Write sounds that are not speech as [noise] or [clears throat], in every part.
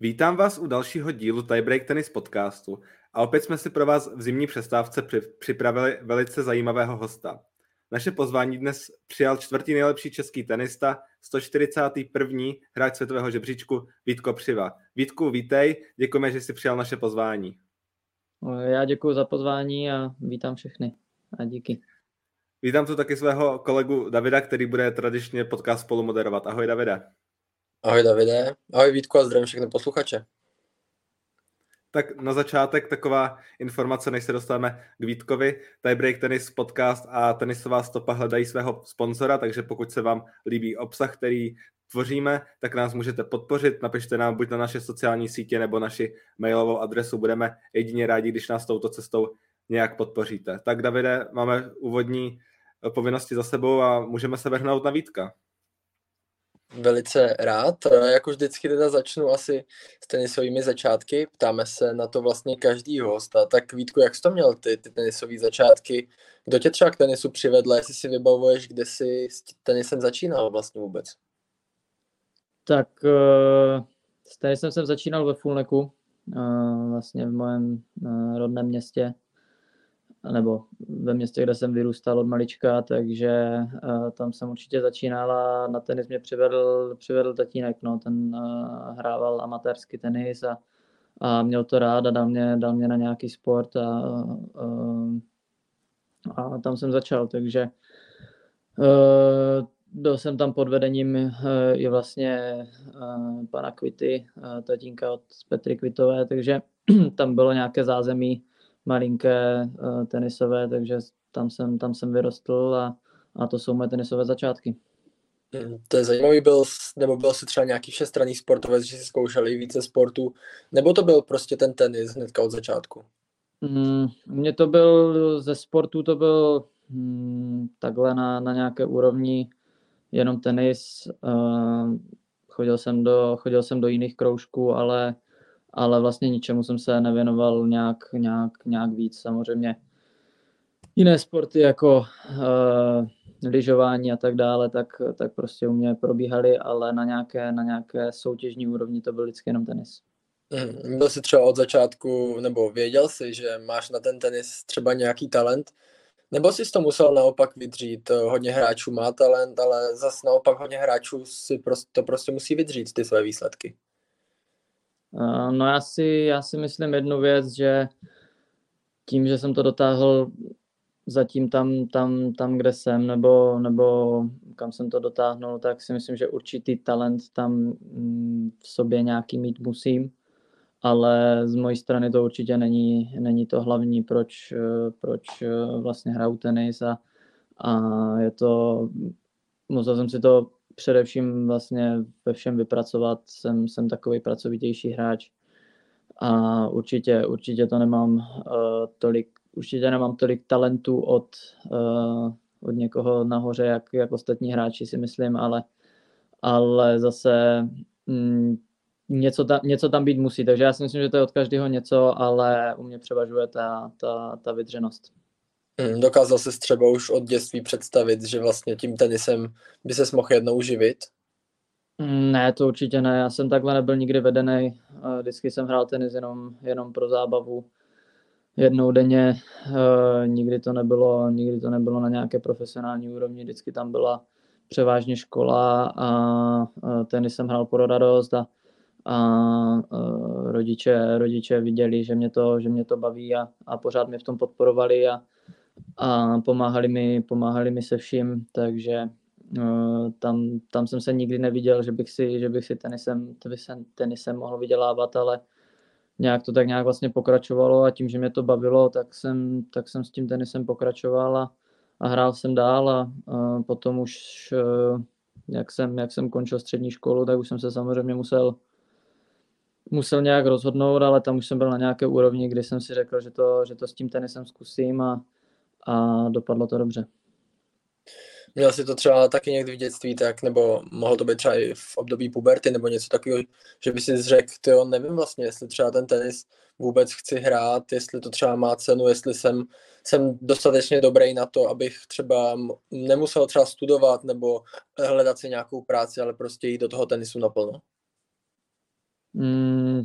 Vítám vás u dalšího dílu Tiebreak Tennis podcastu a opět jsme si pro vás v zimní přestávce připravili velice zajímavého hosta. Naše pozvání dnes přijal čtvrtý nejlepší český tenista, 141. hráč světového žebříčku Vítko Přiva. Vítku, vítej, děkujeme, že jsi přijal naše pozvání. Já děkuji za pozvání a vítám všechny a díky. Vítám tu taky svého kolegu Davida, který bude tradičně podcast spolu moderovat. Ahoj Davide. Ahoj Davide, ahoj Vítku a zdravím všechny posluchače. Tak na začátek taková informace, než se dostaneme k Vítkovi. Tiebreak Tennis podcast a tenisová stopa hledají svého sponzora, takže pokud se vám líbí obsah, který tvoříme, tak nás můžete podpořit. Napište nám buď na naše sociální sítě nebo naši mailovou adresu. Budeme jedině rádi, když nás touto cestou nějak podpoříte. Tak Davide, máme úvodní povinnosti za sebou a můžeme se vrhnout na Vítka velice rád. Jako vždycky teda začnu asi s tenisovými začátky. Ptáme se na to vlastně každý host. A tak Vítku, jak jsi to měl ty, ty tenisové začátky? Kdo tě třeba k tenisu přivedl? Jestli si vybavuješ, kde jsi s tenisem začínal vlastně vůbec? Tak eh, s tenisem jsem začínal ve Fulneku, eh, vlastně v mém eh, rodném městě nebo ve městě, kde jsem vyrůstal od malička, takže uh, tam jsem určitě začínal a na tenis mě přivedl, přivedl tatínek, no, ten uh, hrával amatérský tenis a, a měl to rád a dal mě, dal mě na nějaký sport a, uh, a tam jsem začal, takže uh, byl jsem tam pod vedením uh, i vlastně uh, pana Kvity, uh, tatínka od Petry Kvitové, takže [clears throat] tam bylo nějaké zázemí, malinké uh, tenisové, takže tam jsem, tam jsem vyrostl a, a to jsou moje tenisové začátky. Hmm, to je zajímavý, byl, nebo byl si třeba nějaký všestranný sportovec, že si zkoušel i více sportů, nebo to byl prostě ten tenis hnedka od začátku? Mm, mně to byl, ze sportu to byl mm, takhle na, na nějaké úrovni jenom tenis. Uh, chodil, jsem do, chodil jsem do jiných kroužků, ale ale vlastně ničemu jsem se nevěnoval nějak, nějak, nějak víc. Samozřejmě jiné sporty jako uh, lyžování a tak dále, tak, tak prostě u mě probíhaly, ale na nějaké, na nějaké soutěžní úrovni to byl vždycky jenom tenis. Hmm, byl jsi třeba od začátku, nebo věděl jsi, že máš na ten tenis třeba nějaký talent, nebo jsi to musel naopak vydřít? Hodně hráčů má talent, ale zase naopak hodně hráčů si prostě, to prostě musí vydřít, ty své výsledky. No já si, já si myslím jednu věc, že tím, že jsem to dotáhl zatím tam, tam, tam kde jsem, nebo, nebo kam jsem to dotáhnul, tak si myslím, že určitý talent tam mm, v sobě nějaký mít musím, ale z mojí strany to určitě není, není to hlavní, proč, proč vlastně hraju tenis a, a je to, musel jsem si to především vlastně ve všem vypracovat. Jsem, jsem takový pracovitější hráč a určitě, určitě to nemám uh, tolik, určitě nemám tolik talentu od, uh, od někoho nahoře, jak, jak ostatní hráči si myslím, ale, ale zase mm, něco, ta, něco tam být musí, takže já si myslím, že to je od každého něco, ale u mě převažuje ta, ta, ta vydřenost. Hmm, dokázal se třeba už od dětství představit, že vlastně tím tenisem by se mohl jednou živit? Mm, ne, to určitě ne. Já jsem takhle nebyl nikdy vedený. Vždycky jsem hrál tenis jenom, jenom pro zábavu. Jednou denně. Nikdy to, nebylo, nikdy to nebylo na nějaké profesionální úrovni. Vždycky tam byla převážně škola a tenis jsem hrál pro radost a, a rodiče, rodiče viděli, že mě to, že mě to baví a, a pořád mě v tom podporovali a, a pomáhali mi, pomáhali mi se vším, takže uh, tam, tam jsem se nikdy neviděl, že bych si, že bych si tenisem, tenisem mohl vydělávat, ale nějak to tak nějak vlastně pokračovalo a tím, že mě to bavilo, tak jsem, tak jsem s tím tenisem pokračoval a, a hrál jsem dál a, a potom už, uh, jak jsem, jak jsem končil střední školu, tak už jsem se samozřejmě musel musel nějak rozhodnout, ale tam už jsem byl na nějaké úrovni, kdy jsem si řekl, že to, že to s tím tenisem zkusím a, a dopadlo to dobře. Měl jsi to třeba taky někdy v dětství, tak, nebo mohlo to být třeba i v období puberty, nebo něco takového, že by si řekl, ty on nevím vlastně, jestli třeba ten tenis vůbec chci hrát, jestli to třeba má cenu, jestli jsem, jsem dostatečně dobrý na to, abych třeba nemusel třeba studovat nebo hledat si nějakou práci, ale prostě jít do toho tenisu naplno. Mm,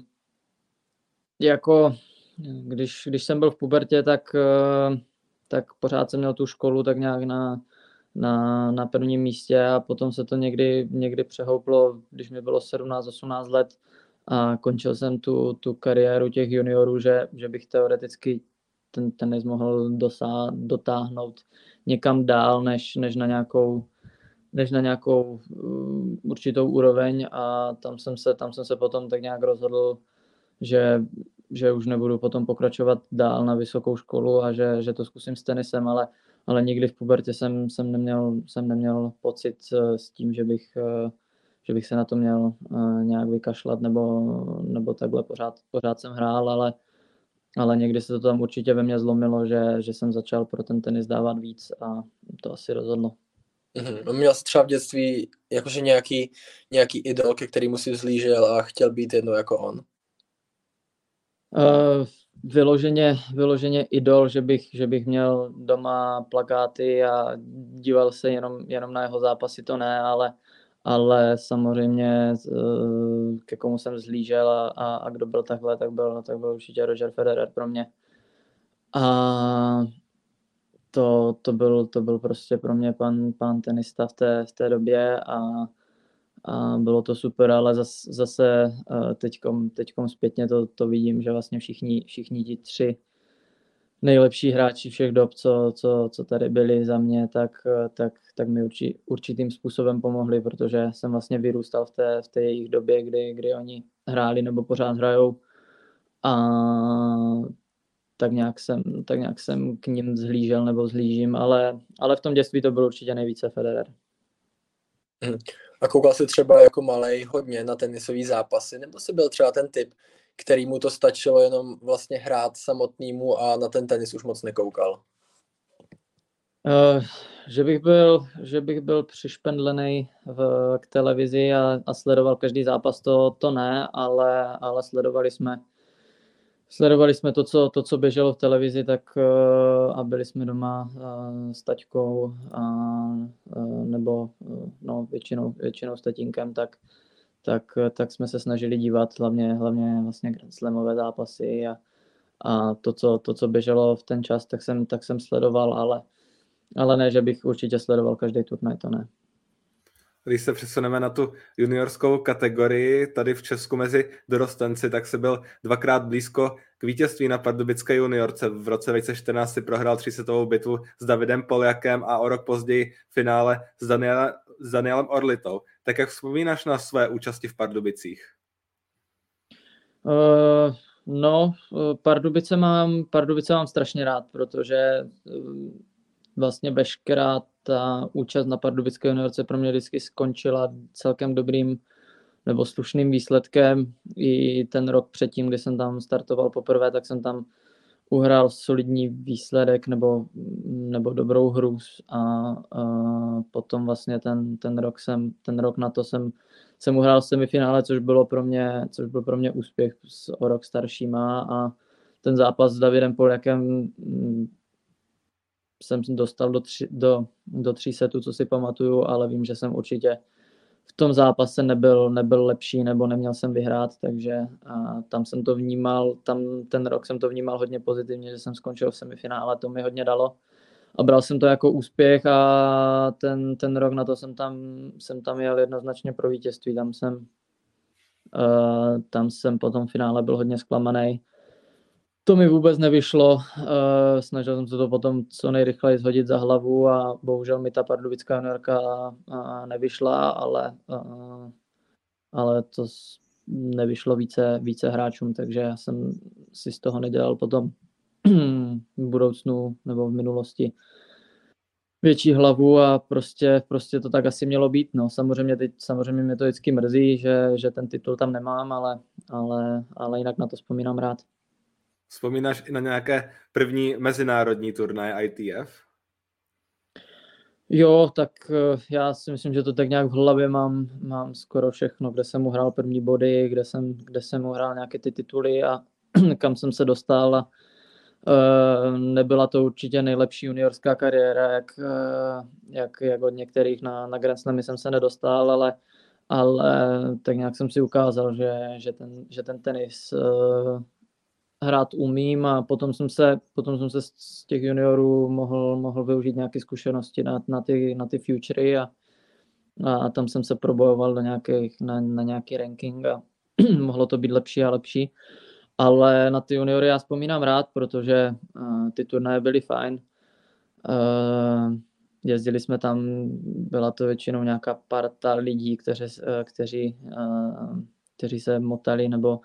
jako když, když jsem byl v pubertě, tak, uh, tak pořád jsem měl tu školu tak nějak na, na, na prvním místě a potom se to někdy, někdy přehouplo, když mi bylo 17-18 let a končil jsem tu, tu kariéru těch juniorů, že, že bych teoreticky ten tenis mohl dosá, dotáhnout někam dál, než, než na nějakou než na nějakou uh, určitou úroveň a tam jsem se, tam jsem se potom tak nějak rozhodl, že, že už nebudu potom pokračovat dál na vysokou školu a že, že to zkusím s tenisem, ale, ale nikdy v pubertě jsem, jsem, neměl, jsem neměl pocit uh, s tím, že bych, uh, že bych se na to měl nějak vykašlat nebo, nebo takhle pořád, pořád jsem hrál, ale, ale někdy se to tam určitě ve mně zlomilo, že, že jsem začal pro ten tenis dávat víc a to asi rozhodlo. Mm-hmm. Měl jsi třeba v dětství jakože nějaký, nějaký idol, ke kterému si vzlížel a chtěl být jednou jako on? Uh, vyloženě, vyloženě idol, že bych, že bych měl doma plakáty a díval se jenom, jenom na jeho zápasy, to ne, ale, ale samozřejmě uh, ke komu jsem zlížel a, a, a kdo byl takhle, tak byl, tak byl určitě Roger Federer pro mě. A to, to, byl, to byl prostě pro mě pan, pan tenista v té, v té době a, a bylo to super, ale zas, zase eh, teďkom, teďkom zpětně to, to vidím, že vlastně všichni, všichni ti tři nejlepší hráči všech dob, co, co, co tady byli za mě, tak, tak, tak mi urči, určitým způsobem pomohli, protože jsem vlastně vyrůstal v té, v té jejich době, kdy, kdy oni hráli nebo pořád hrajou. A tak nějak jsem, tak nějak jsem k ním zhlížel nebo zhlížím, ale, ale v tom dětství to byl určitě nejvíce Federer. Mhm. A koukal jsi třeba jako malej hodně na tenisové zápasy, nebo jsi byl třeba ten typ, který mu to stačilo jenom vlastně hrát samotnému a na ten tenis už moc nekoukal? Uh, že bych byl, že bych byl přišpendlený v, k televizi a, a sledoval každý zápas, to, to ne, ale, ale sledovali jsme Sledovali jsme to, co, to, co běželo v televizi, tak uh, a byli jsme doma uh, s taťkou a, uh, nebo no, většinou, většinou s tatínkem, tak, tak, tak jsme se snažili dívat hlavně, hlavně vlastně Grand Slamové zápasy a, a to, co, to, co běželo v ten čas, tak jsem, tak jsem sledoval, ale, ale ne, že bych určitě sledoval každý turnaj, to ne když se přesuneme na tu juniorskou kategorii, tady v Česku mezi dorostenci, tak se byl dvakrát blízko k vítězství na pardubické juniorce. V roce 2014 si prohrál třísetovou bitvu s Davidem Poljakem a o rok později finále s, Daniele, s Danielem Orlitou. Tak jak vzpomínáš na své účasti v Pardubicích? Uh, no, Pardubice mám, Pardubice mám strašně rád, protože vlastně veškerá ta účast na Pardubické juniorce pro mě vždycky skončila celkem dobrým nebo slušným výsledkem. I ten rok předtím, kdy jsem tam startoval poprvé, tak jsem tam uhrál solidní výsledek nebo, nebo dobrou hru a, a potom vlastně ten, ten rok jsem, ten rok na to jsem, jsem uhrál semifinále, což bylo pro mě, což byl pro mě úspěch s o rok staršíma a ten zápas s Davidem Poljakem jsem dostal do, tři, do, do tří setů, co si pamatuju, ale vím, že jsem určitě v tom zápase nebyl, nebyl lepší nebo neměl jsem vyhrát, takže a tam jsem to vnímal, tam ten rok jsem to vnímal hodně pozitivně, že jsem skončil v semifinále, to mi hodně dalo. A bral jsem to jako úspěch a ten, ten rok na to jsem tam, jsem tam jel jednoznačně pro vítězství, tam jsem, uh, tam jsem po tom finále byl hodně zklamaný, to mi vůbec nevyšlo. Uh, snažil jsem se to potom co nejrychleji zhodit za hlavu a bohužel mi ta pardubická juniorka uh, nevyšla, ale, uh, ale to nevyšlo více, více hráčům, takže já jsem si z toho nedělal potom [clears throat] v budoucnu nebo v minulosti větší hlavu a prostě, prostě to tak asi mělo být. No. Samozřejmě, teď, samozřejmě mě to vždycky mrzí, že, že ten titul tam nemám, ale, ale, ale jinak na to vzpomínám rád. Vzpomínáš i na nějaké první mezinárodní turnaje ITF? Jo, tak eh, já si myslím, že to tak nějak v hlavě mám, mám skoro všechno, kde jsem uhrál první body, kde jsem, kde jsem uhrál nějaké ty tituly a [clears throat] kam jsem se dostal. Uh, nebyla to určitě nejlepší juniorská kariéra, jak, uh, jak, jak od některých na, na Grand Slamy jsem se nedostal, ale, ale tak nějak jsem si ukázal, že, že, ten, že ten tenis hrát umím a potom jsem se, potom jsem se z těch juniorů mohl, mohl využít nějaké zkušenosti na, na, ty, na ty futury a, a tam jsem se probojoval do nějakých, na, na nějaký ranking a [clears throat] mohlo to být lepší a lepší. Ale na ty juniory já vzpomínám rád, protože uh, ty turnaje byly fajn. Uh, jezdili jsme tam, byla to většinou nějaká parta lidí, kteři, kteří, kteří se motali nebo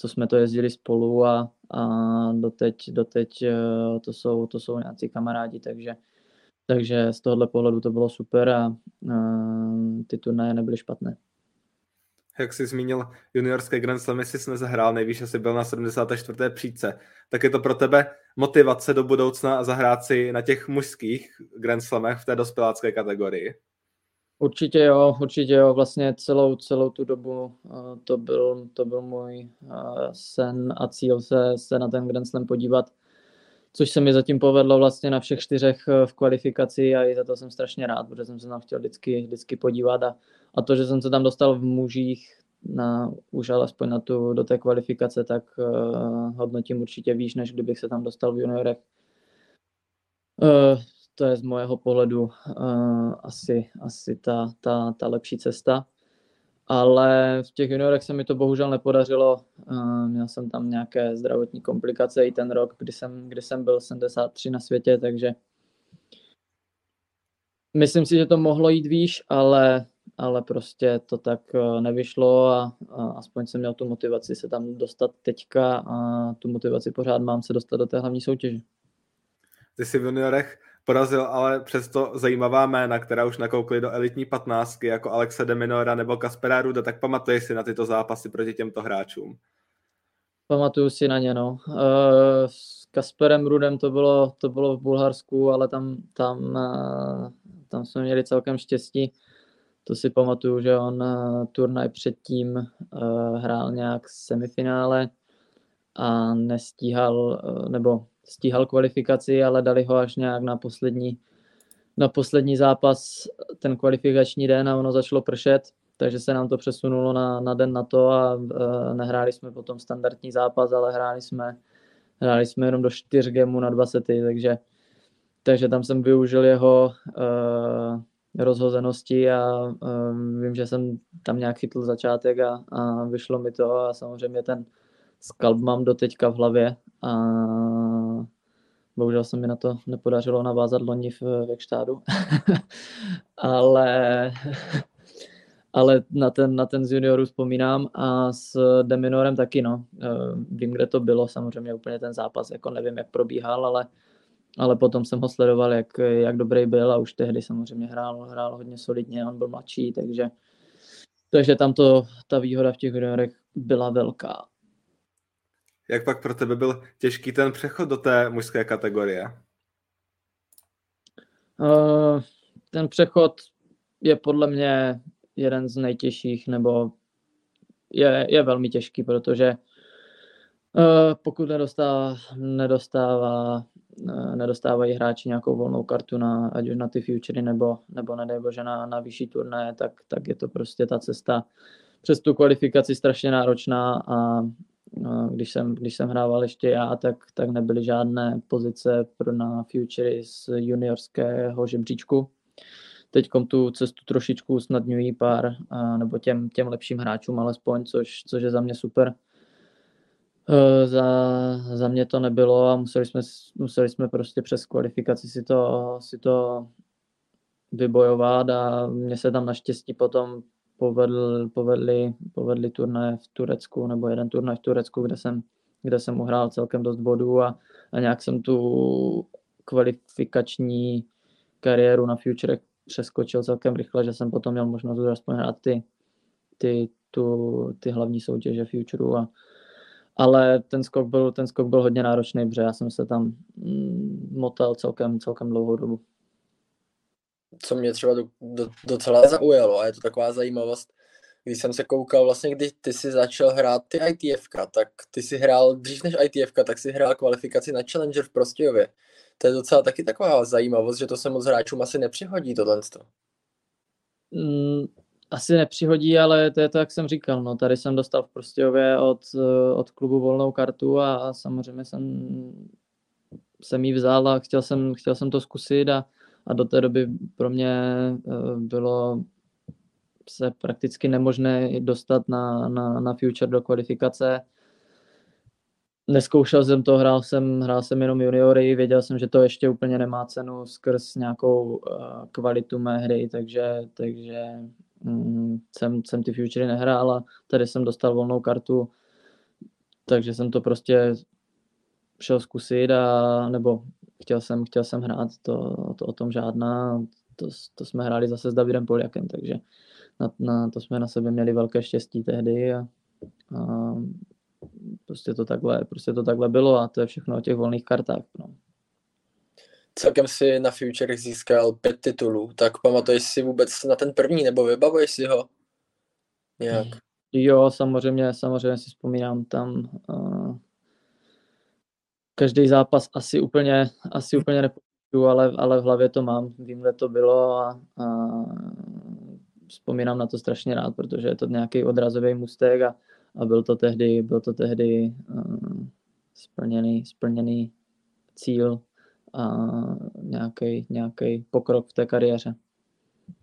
co jsme to jezdili spolu a, a doteď, doteď to, jsou, to jsou nějací kamarádi, takže, takže z tohohle pohledu to bylo super a, a ty turnaje nebyly špatné jak jsi zmínil, juniorské Grand Slamy jsi nezahrál, nejvíc asi byl na 74. příčce. Tak je to pro tebe motivace do budoucna zahrát si na těch mužských Grand Slamech v té dospělácké kategorii? Určitě jo, určitě jo. Vlastně celou, celou tu dobu uh, to, byl, to byl můj uh, sen a cíl se, se na ten Grand Slam podívat což se mi zatím povedlo vlastně na všech čtyřech eh, v kvalifikaci a i za to jsem strašně rád, protože jsem se tam chtěl vždycky, vždycky podívat a, a to, že jsem se tam dostal v mužích na, už alespoň na tu, do té kvalifikace, tak uh, hodnotím určitě výš, než kdybych se tam dostal v juniorech. Uh, to je z mojeho pohledu uh, asi, asi ta, ta, ta lepší cesta ale v těch juniorech se mi to bohužel nepodařilo. Měl jsem tam nějaké zdravotní komplikace i ten rok, kdy jsem, kdy jsem byl 73 na světě, takže myslím si, že to mohlo jít výš, ale, ale prostě to tak eh, nevyšlo a, a aspoň jsem měl tu motivaci se tam dostat teďka a tu motivaci pořád mám se dostat do té hlavní soutěže. Ty jsi v juniorech porazil ale přesto zajímavá jména, která už nakoukly do elitní patnáctky, jako Alexe de Minora nebo Kaspera Ruda, tak pamatuješ si na tyto zápasy proti těmto hráčům? Pamatuju si na ně, no. Uh, s Kasperem Rudem to bylo, to bylo v Bulharsku, ale tam, tam, uh, tam jsme měli celkem štěstí. To si pamatuju, že on uh, turnaj předtím hrál nějak semifinále a nestíhal, nebo stíhal kvalifikaci, ale dali ho až nějak na poslední, na poslední zápas ten kvalifikační den a ono začalo pršet, takže se nám to přesunulo na, na den na to a uh, nehráli jsme potom standardní zápas, ale hráli jsme, hráli jsme jenom do 4 gemů na 20, takže, takže tam jsem využil jeho uh, rozhozenosti a uh, vím, že jsem tam nějak chytl začátek a, a vyšlo mi to a samozřejmě ten skalp mám do teďka v hlavě a bohužel se mi na to nepodařilo navázat loni v Vekštádu, [laughs] ale, ale na ten, na ten z juniorů vzpomínám a s Deminorem taky, no. Eh, vím, kde to bylo, samozřejmě úplně ten zápas, jako nevím, jak probíhal, ale, ale potom jsem ho sledoval, jak, jak dobrý byl a už tehdy samozřejmě hrál, hrál hodně solidně, on byl mladší, takže, takže tam to, ta výhoda v těch juniorech byla velká. Jak pak pro tebe byl těžký ten přechod do té mužské kategorie? Uh, ten přechod je podle mě jeden z nejtěžších, nebo je, je velmi těžký, protože uh, pokud nedostává, nedostává, uh, nedostávají hráči nějakou volnou kartu, na, ať už na ty futury, nebo, nebo nedej bože na, na vyšší turné, tak, tak je to prostě ta cesta přes tu kvalifikaci strašně náročná a když jsem, když jsem hrával ještě já, tak, tak nebyly žádné pozice pro na Future z juniorského žebříčku. Teď tu cestu trošičku usnadňují pár, nebo těm, těm lepším hráčům alespoň, což, což je za mě super. E, za, za mě to nebylo a museli jsme, museli jsme prostě přes kvalifikaci si to, si to vybojovat a mě se tam naštěstí potom povedl, povedli, povedli turné v Turecku, nebo jeden turnaj v Turecku, kde jsem, kde jsem uhrál celkem dost bodů a, a nějak jsem tu kvalifikační kariéru na Future přeskočil celkem rychle, že jsem potom měl možnost aspoň hrát ty, ty, tu, ty hlavní soutěže Futureu a, ale ten skok byl, ten skok byl hodně náročný, protože já jsem se tam mm, motal celkem, celkem dlouhou dobu co mě třeba do, do, docela zaujalo a je to taková zajímavost, když jsem se koukal, vlastně když ty si začal hrát ty ITF, tak ty si hrál dřív než ITF, tak si hrál kvalifikaci na Challenger v Prostějově. To je docela taky taková zajímavost, že to se moc hráčům asi nepřihodí tohle. Mm, asi nepřihodí, ale to je to, jak jsem říkal. No, tady jsem dostal v Prostějově od, od klubu volnou kartu a, a samozřejmě jsem, jsem ji vzal a chtěl jsem, chtěl jsem to zkusit a, a do té doby pro mě bylo se prakticky nemožné dostat na, na, na future do kvalifikace. Neskoušel jsem to, hrál jsem, hrál jsem jenom juniory, věděl jsem, že to ještě úplně nemá cenu skrz nějakou uh, kvalitu mé hry, takže, takže mm, jsem, jsem ty futury nehrál a tady jsem dostal volnou kartu, takže jsem to prostě šel zkusit a nebo chtěl jsem, chtěl jsem hrát, to, to o tom žádná, to, to jsme hráli zase s Davidem Poliakem, takže na, na to jsme na sebe měli velké štěstí tehdy a, a prostě to takhle, prostě to takhle bylo a to je všechno o těch volných kartách. No. Celkem si na Future získal pět titulů, tak pamatuješ si vůbec na ten první, nebo vybavuješ si ho nějak? Jo, samozřejmě, samozřejmě si vzpomínám tam uh, každý zápas asi úplně, asi úplně nepamatuju, ale, ale v hlavě to mám, vím, kde to bylo a, a vzpomínám na to strašně rád, protože je to nějaký odrazový mustek a, a byl to tehdy, byl to tehdy uh, splněný, splněný cíl a nějaký, nějaký pokrok v té kariéře.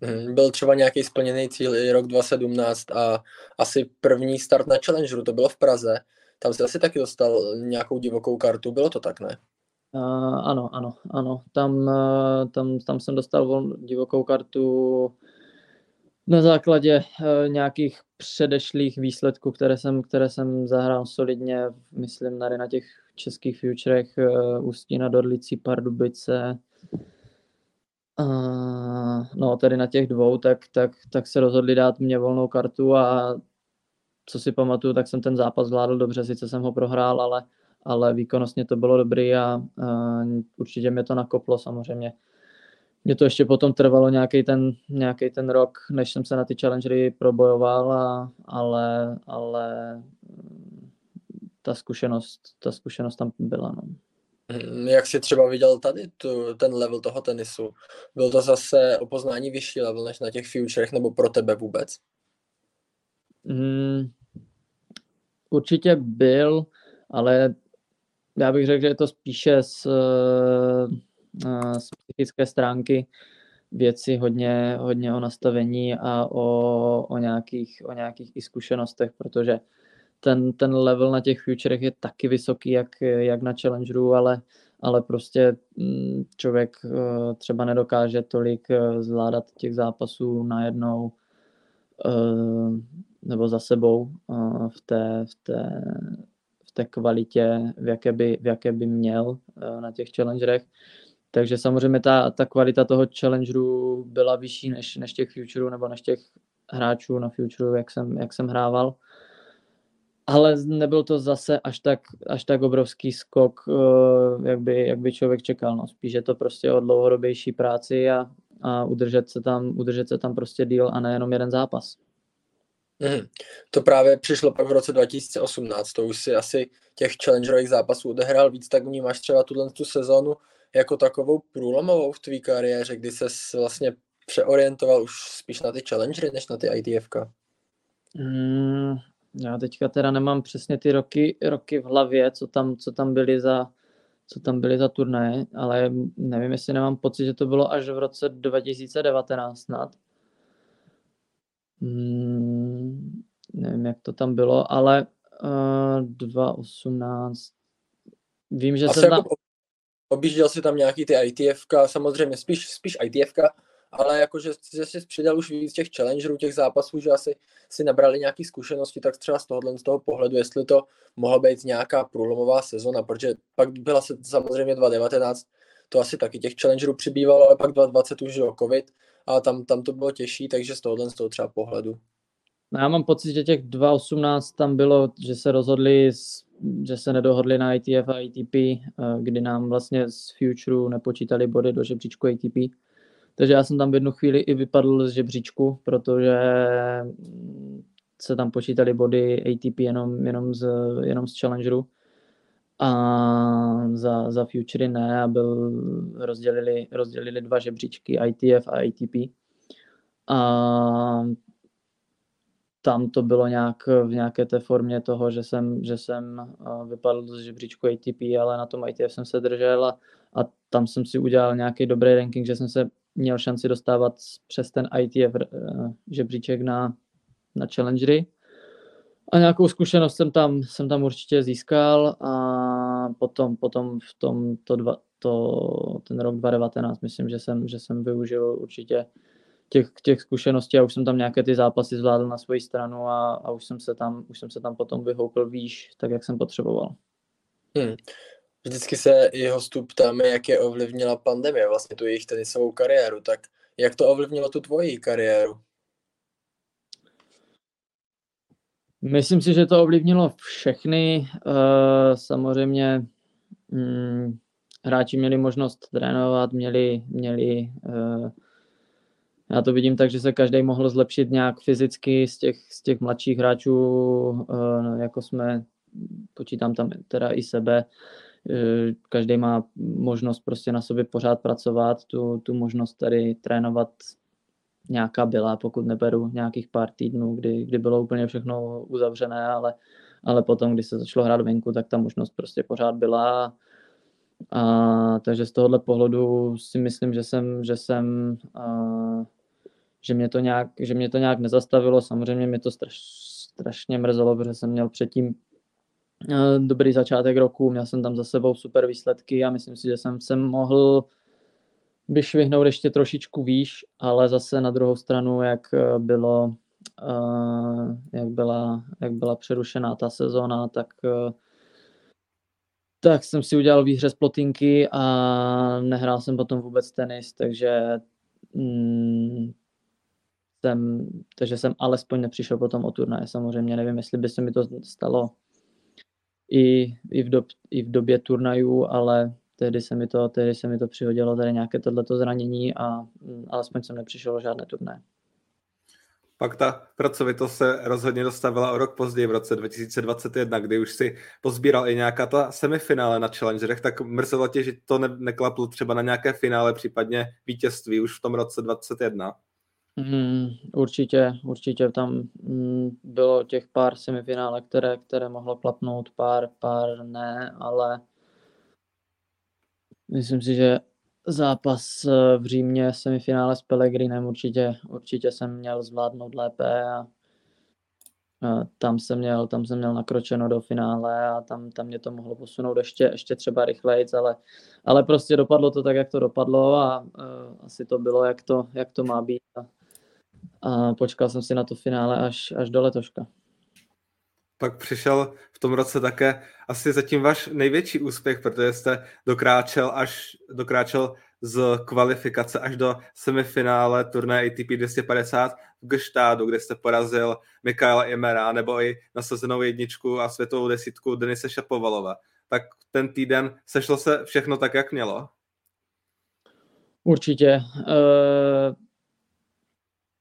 Mhm, byl třeba nějaký splněný cíl i rok 2017 a asi první start na Challengeru, to bylo v Praze. Tam jsi asi taky dostal nějakou divokou kartu, bylo to tak, ne? Uh, ano, ano, ano. Tam, uh, tam, tam jsem dostal divokou kartu na základě uh, nějakých předešlých výsledků, které jsem, které jsem zahrál solidně, myslím, na, na těch českých futurech uh, Ústí nad Orlicí, Pardubice, uh, no tady na těch dvou, tak, tak, tak se rozhodli dát mě volnou kartu a co si pamatuju, tak jsem ten zápas zvládl dobře, sice jsem ho prohrál, ale, ale výkonnostně to bylo dobrý a uh, určitě mě to nakoplo samozřejmě mě to ještě potom trvalo nějaký ten, nějaký ten rok, než jsem se na ty challengery probojoval, a, ale, ale mm, ta zkušenost, ta zkušenost tam byla. No. Hmm, jak jsi třeba viděl tady tu, ten level toho tenisu? Byl to zase o poznání vyšší level než na těch futurech nebo pro tebe vůbec? Hmm, určitě byl, ale já bych řekl, že je to spíše s, z psychické stránky věci hodně, hodně o nastavení a o, o, nějakých, o nějakých i zkušenostech, protože ten, ten level na těch futurech je taky vysoký, jak, jak na Challengeru, ale, ale prostě mm, člověk eh, třeba nedokáže tolik eh, zvládat těch zápasů najednou. Eh, nebo za sebou v té, v té, v té kvalitě, v jaké by, v jaké by měl na těch challengerech. Takže samozřejmě ta, ta kvalita toho challengeru byla vyšší než, než těch futurů nebo než těch hráčů na futureu, jak jsem, jak jsem hrával. Ale nebyl to zase až tak, až tak obrovský skok, eh, jak by, jak by člověk čekal. No. Spíš je to prostě o dlouhodobější práci a, a udržet, se tam, udržet se tam prostě díl a nejenom jeden zápas. Mm. To právě přišlo pak v roce 2018, to už si asi těch challengerových zápasů odehrál víc, tak vnímáš třeba tuhle tu sezónu jako takovou průlomovou v tvý kariéře, kdy se vlastně přeorientoval už spíš na ty challengery, než na ty ITFK? Mm, já teďka teda nemám přesně ty roky, roky v hlavě, co tam, co tam byly za co tam byly za turnaje, ale nevím, jestli nemám pocit, že to bylo až v roce 2019 snad. Hmm, nevím, jak to tam bylo, ale uh, 2018. Vím, že Asi jsem jako tam objížděl si tam nějaký ty ITFK, samozřejmě spíš, spíš ITFK, ale jakože že jsi přidal už víc těch challengerů, těch zápasů, že asi si nabrali nějaké zkušenosti, tak třeba z tohohle z toho pohledu, jestli to mohla být nějaká průlomová sezona, protože pak byla se samozřejmě 2019, to asi taky těch challengerů přibývalo, ale pak 2020 už jo, covid a tam, tam to bylo těžší, takže z tohohle z toho třeba pohledu. No já mám pocit, že těch 2018 tam bylo, že se rozhodli že se nedohodli na ITF a ATP, eh, kdy nám vlastně z Futureu nepočítali body do žebříčku ATP. Takže já jsem tam v jednu chvíli i vypadl z žebříčku, protože se tam počítali body ATP jenom, jenom, z, jenom z Challengeru a za, za Futury ne a byl, rozdělili, rozdělili dva žebříčky ITF a ATP. A tam to bylo nějak v nějaké té formě toho, že jsem, že jsem vypadl z žebříčku ATP, ale na tom ITF jsem se držel a, a tam jsem si udělal nějaký dobrý ranking, že jsem se měl šanci dostávat přes ten ITF uh, žebříček na, na challengery. A nějakou zkušenost jsem tam, jsem tam určitě získal a potom, potom v tom to dva, to, ten rok 2019 myslím, že jsem, že jsem využil určitě těch, těch zkušeností a už jsem tam nějaké ty zápasy zvládl na svoji stranu a, a už, jsem se tam, už jsem se tam potom vyhoupil výš, tak jak jsem potřeboval. Hmm. Vždycky se jeho vstup ptáme, jak je ovlivnila pandemie, vlastně tu jejich tenisovou kariéru, tak jak to ovlivnilo tu tvoji kariéru? Myslím si, že to ovlivnilo všechny. Uh, samozřejmě um, hráči měli možnost trénovat, měli, měli uh, já to vidím tak, že se každý mohl zlepšit nějak fyzicky z těch, z těch mladších hráčů, uh, jako jsme, počítám tam teda i sebe, každý má možnost prostě na sobě pořád pracovat, tu, tu možnost tady trénovat nějaká byla, pokud neberu nějakých pár týdnů, kdy, kdy bylo úplně všechno uzavřené, ale, ale potom, když se začalo hrát venku, tak ta možnost prostě pořád byla. A, takže z tohohle pohledu si myslím, že jsem, že jsem a, že mě to nějak, že mě to nějak nezastavilo. Samozřejmě mě to straš, strašně mrzelo, protože jsem měl předtím dobrý začátek roku, měl jsem tam za sebou super výsledky a myslím si, že jsem se mohl vyšvihnout ještě trošičku výš, ale zase na druhou stranu, jak eh, bylo, uh, jak byla, jak byla přerušená ta sezóna, tak uh, tak jsem si udělal výhře z plotinky a nehrál jsem potom vůbec tenis, takže mm, jsem, takže jsem alespoň nepřišel potom o turnaje. Samozřejmě nevím, jestli by se mi to stalo i, i, v, dob, i v době turnajů, ale tehdy se mi to, tehdy se mi to přihodilo, tady nějaké tohleto zranění a mm, alespoň jsem nepřišel o žádné turné. Pak ta pracovitost se rozhodně dostavila o rok později v roce 2021, kdy už si pozbíral i nějaká ta semifinále na Challengerech, tak mrzelo tě, že to ne- neklaplo třeba na nějaké finále, případně vítězství už v tom roce 2021? Mm, určitě, určitě tam mm, bylo těch pár semifinále, které, které mohlo klapnout, pár, pár ne, ale Myslím si, že zápas eh, v Římě, semifinále s Pellegrinem určitě, určitě jsem měl zvládnout lépe a, tam jsem měl, tam jsem měl nakročeno do finále a tam, tam mě to mohlo posunout ještě, ještě třeba rychleji, ale, ale prostě dopadlo to tak, jak to dopadlo a, a asi to bylo, jak to, jak to má být. A, a počkal jsem si na to finále až, až do letoška pak přišel v tom roce také asi zatím váš největší úspěch, protože jste dokráčel až dokráčel z kvalifikace až do semifinále turnaje ATP 250 v Gštádu, kde jste porazil Mikaela Imera nebo i nasazenou jedničku a světovou desítku Denise Šapovalova. Tak ten týden sešlo se všechno tak, jak mělo? Určitě. Uh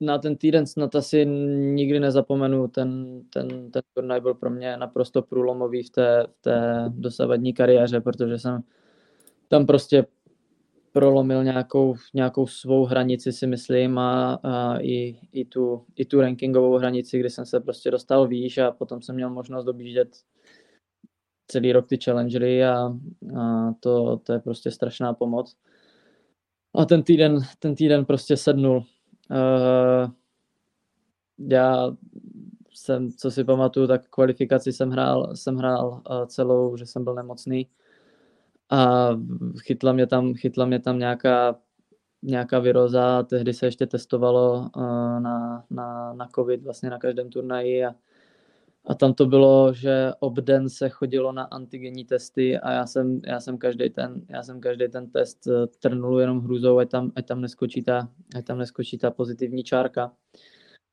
na ten týden snad asi nikdy nezapomenu. Ten, ten, ten turnaj byl pro mě naprosto průlomový v té, v té dosavadní kariéře, protože jsem tam prostě prolomil nějakou, nějakou svou hranici, si myslím, a, a i, i, tu, i tu rankingovou hranici, kdy jsem se prostě dostal výš a potom jsem měl možnost dobížet celý rok ty challengery a, a to, to je prostě strašná pomoc. A ten týden, ten týden prostě sednul Uh, já jsem, co si pamatuju, tak kvalifikaci jsem hrál, jsem hrál uh, celou, že jsem byl nemocný. A chytla mě tam, chytla mě tam nějaká, nějaká viroza, tehdy se ještě testovalo uh, na, na, na covid vlastně na každém turnaji a a tam to bylo, že obden se chodilo na antigenní testy a já jsem, já jsem každý ten, já jsem každý ten test eh, trnul jenom hrůzou, ať tam, ať tam neskočí ta, ať tam neskočí ta pozitivní čárka.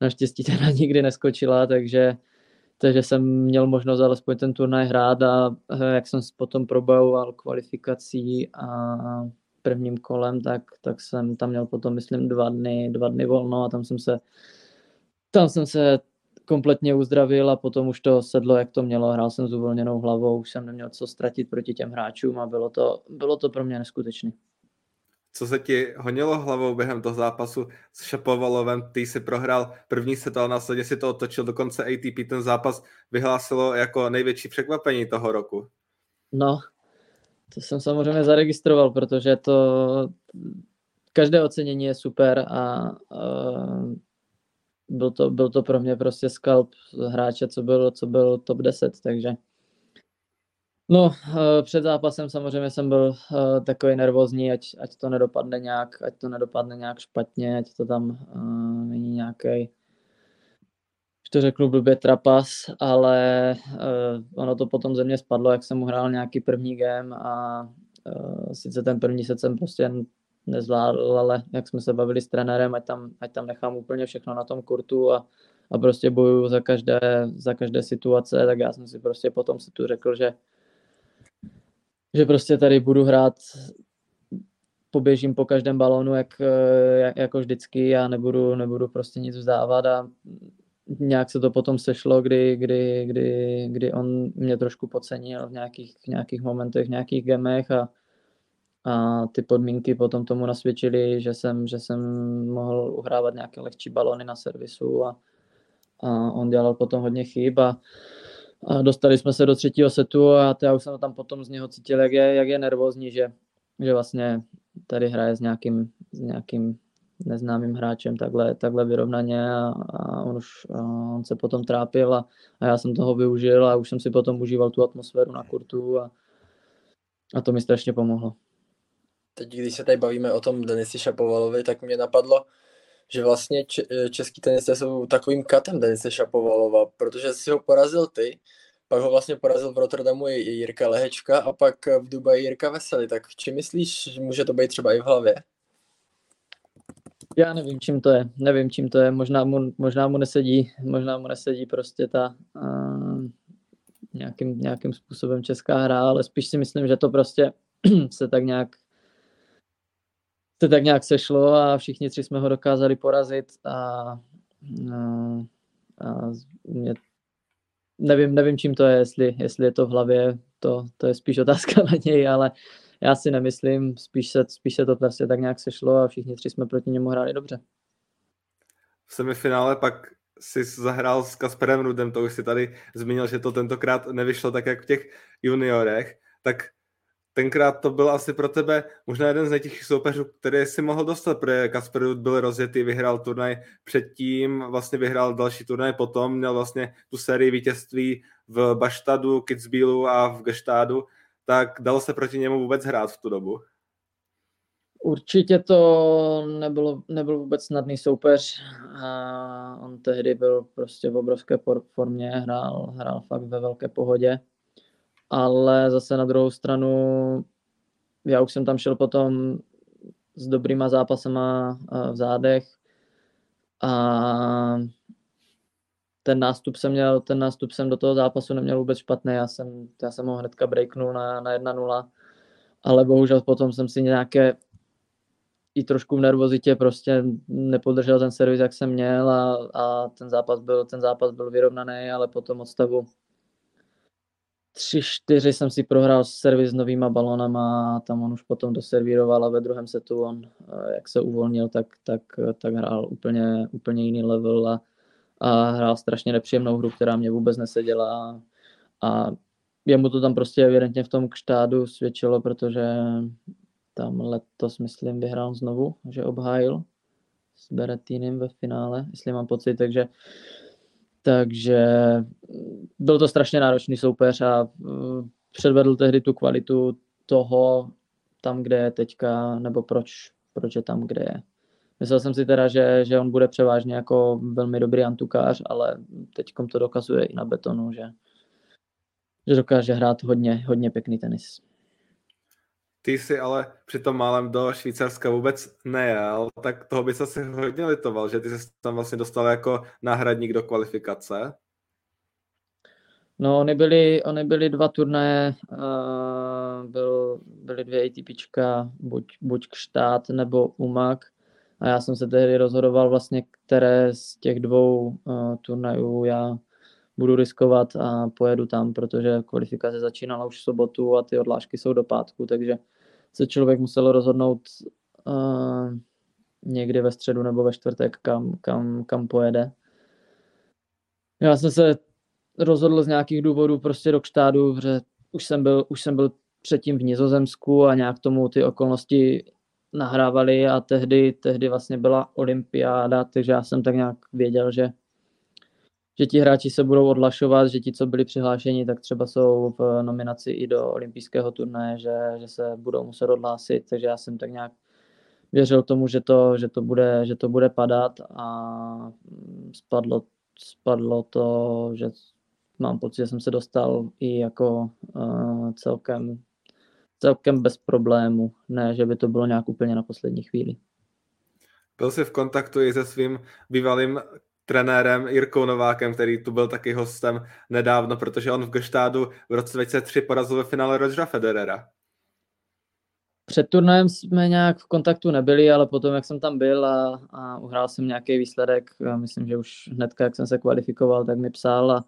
Naštěstí teda [laughs] nikdy neskočila, takže, takže jsem měl možnost alespoň ten turnaj hrát a eh, jak jsem potom probavoval kvalifikací a prvním kolem, tak, tak jsem tam měl potom, myslím, dva dny, dva dny volno a tam jsem se tam jsem se kompletně uzdravil a potom už to sedlo, jak to mělo. Hrál jsem s uvolněnou hlavou, už jsem neměl co ztratit proti těm hráčům a bylo to, bylo to pro mě neskutečné. co se ti honilo hlavou během toho zápasu s Šapovalovem, ty si prohrál první set, ale následně si to otočil, dokonce ATP ten zápas vyhlásilo jako největší překvapení toho roku. No, to jsem samozřejmě zaregistroval, protože to každé ocenění je super a uh, byl, to, byl to pro mě prostě skalp hráče, co byl, co byl top 10, takže. No, uh, před zápasem samozřejmě jsem byl uh, takový nervózní, ať, ať to nedopadne nějak, ať to nedopadne nějak špatně, ať to tam uh, není nějaký to řeknu blbě trapas, ale uh, ono to potom ze mě spadlo, jak jsem uhrál nějaký první game a uh, sice ten první set jsem prostě nezvládl, ale jak jsme se bavili s trenérem, ať tam, ať tam nechám úplně všechno na tom kurtu a, a prostě bojuju za každé, za každé situace, tak já jsem si prostě potom si tu řekl, že že prostě tady budu hrát poběžím po každém balónu, jak, jak, jako vždycky a nebudu, nebudu prostě nic vzdávat a nějak se to potom sešlo, kdy, kdy, kdy, kdy on mě trošku podcenil v nějakých, nějakých momentech, v nějakých gemech a, a ty podmínky potom tomu nasvědčily, že jsem, že jsem mohl uhrávat nějaké lehčí balony na servisu a, a on dělal potom hodně chyb a, a dostali jsme se do třetího setu a já už jsem tam potom z něho cítil, jak je, jak je nervózní, že, že vlastně tady hraje s nějakým, s nějakým neznámým hráčem takhle, takhle vyrovnaně a, a on už a on se potom trápil a, a já jsem toho využil a už jsem si potom užíval tu atmosféru na kurtu a, a to mi strašně pomohlo. Teď, když se tady bavíme o tom Denisi Šapovalovi, tak mě napadlo, že vlastně český tenisté jsou takovým katem Denise Šapovalova, protože si ho porazil ty, pak ho vlastně porazil v Rotterdamu Jirka Lehečka a pak v Dubaji Jirka Veselý. Tak či myslíš, že může to být třeba i v hlavě? Já nevím, čím to je. Nevím, čím to je. Možná mu, možná mu nesedí, možná mu nesedí prostě ta uh, nějakým, nějakým způsobem česká hra, ale spíš si myslím, že to prostě [clears throat] se tak nějak se tak nějak sešlo a všichni tři jsme ho dokázali porazit a, a, a mě, nevím, nevím, čím to je, jestli, jestli je to v hlavě, to, to je spíš otázka [laughs] na něj, ale já si nemyslím, spíš se, spíš se to prostě tak nějak sešlo a všichni tři jsme proti němu hráli dobře. V semifinále pak si zahrál s Kasperem Rudem, to už si tady zmínil, že to tentokrát nevyšlo tak, jak v těch juniorech, tak tenkrát to byl asi pro tebe možná jeden z nejtěžších soupeřů, který si mohl dostat, protože Kasper byl rozjetý, vyhrál turnaj předtím, vlastně vyhrál další turnaj potom, měl vlastně tu sérii vítězství v Baštadu, Kitzbühelu a v Gestádu, tak dalo se proti němu vůbec hrát v tu dobu? Určitě to nebylo, nebyl vůbec snadný soupeř. A on tehdy byl prostě v obrovské formě, hrál, hrál fakt ve velké pohodě ale zase na druhou stranu já už jsem tam šel potom s dobrýma zápasama v zádech. A ten nástup jsem měl, ten nástup jsem do toho zápasu neměl vůbec špatný, já jsem, já jsem ho hnedka breaknul na, na 1-0, ale bohužel potom jsem si nějaké i trošku v nervozitě prostě nepodržel ten servis, jak jsem měl a, a ten zápas byl, ten zápas byl vyrovnaný, ale potom odstavu tři, čtyři jsem si prohrál servis s novýma balonama a tam on už potom doservíroval a ve druhém setu on, eh, jak se uvolnil, tak, tak, tak hrál úplně, úplně jiný level a, a hrál strašně nepříjemnou hru, která mě vůbec neseděla a, a jemu to tam prostě evidentně v tom kštádu svědčilo, protože tam letos, myslím, vyhrál znovu, že obhájil s Berettinem ve finále, jestli mám pocit, takže takže byl to strašně náročný soupeř a mm, předvedl tehdy tu kvalitu toho tam, kde je teďka, nebo proč, proč je tam, kde je. Myslel jsem si teda, že, že on bude převážně jako velmi dobrý antukář, ale teď to dokazuje i na betonu, že, že dokáže hrát hodně, hodně pěkný tenis. Ty jsi ale při tom málem do Švýcarska vůbec nejel, tak toho by se asi hodně litoval, že ty jsi tam vlastně dostal jako náhradník do kvalifikace. No, oni byli, oni byli dva turnaje, uh, byl, byly dvě ATPčka, buď, buď Kštát nebo Umak. A já jsem se tehdy rozhodoval vlastně, které z těch dvou uh, turnajů já budu riskovat a pojedu tam, protože kvalifikace začínala už v sobotu a ty odlášky jsou do pátku, takže se člověk musel rozhodnout uh, někdy ve středu nebo ve čtvrtek, kam, kam, kam pojede. Já jsem se rozhodl z nějakých důvodů prostě do kštádu, protože už jsem byl, už jsem byl předtím v Nizozemsku a nějak tomu ty okolnosti nahrávali a tehdy, tehdy vlastně byla olympiáda, takže já jsem tak nějak věděl, že, že ti hráči se budou odlašovat, že ti, co byli přihlášeni, tak třeba jsou v nominaci i do olympijského turnaje, že, že se budou muset odhlásit, takže já jsem tak nějak věřil tomu, že to, že to, bude, že to bude padat a spadlo, spadlo to, že mám pocit, že jsem se dostal i jako uh, celkem celkem bez problému. Ne, že by to bylo nějak úplně na poslední chvíli. Byl jsi v kontaktu i se svým bývalým trenérem Jirkou Novákem, který tu byl taky hostem nedávno, protože on v Geštádu v roce 2003 porazil ve finále Rogera Federera. Před turnajem jsme nějak v kontaktu nebyli, ale potom, jak jsem tam byl a, a uhrál jsem nějaký výsledek, myslím, že už hnedka, jak jsem se kvalifikoval, tak mi psal a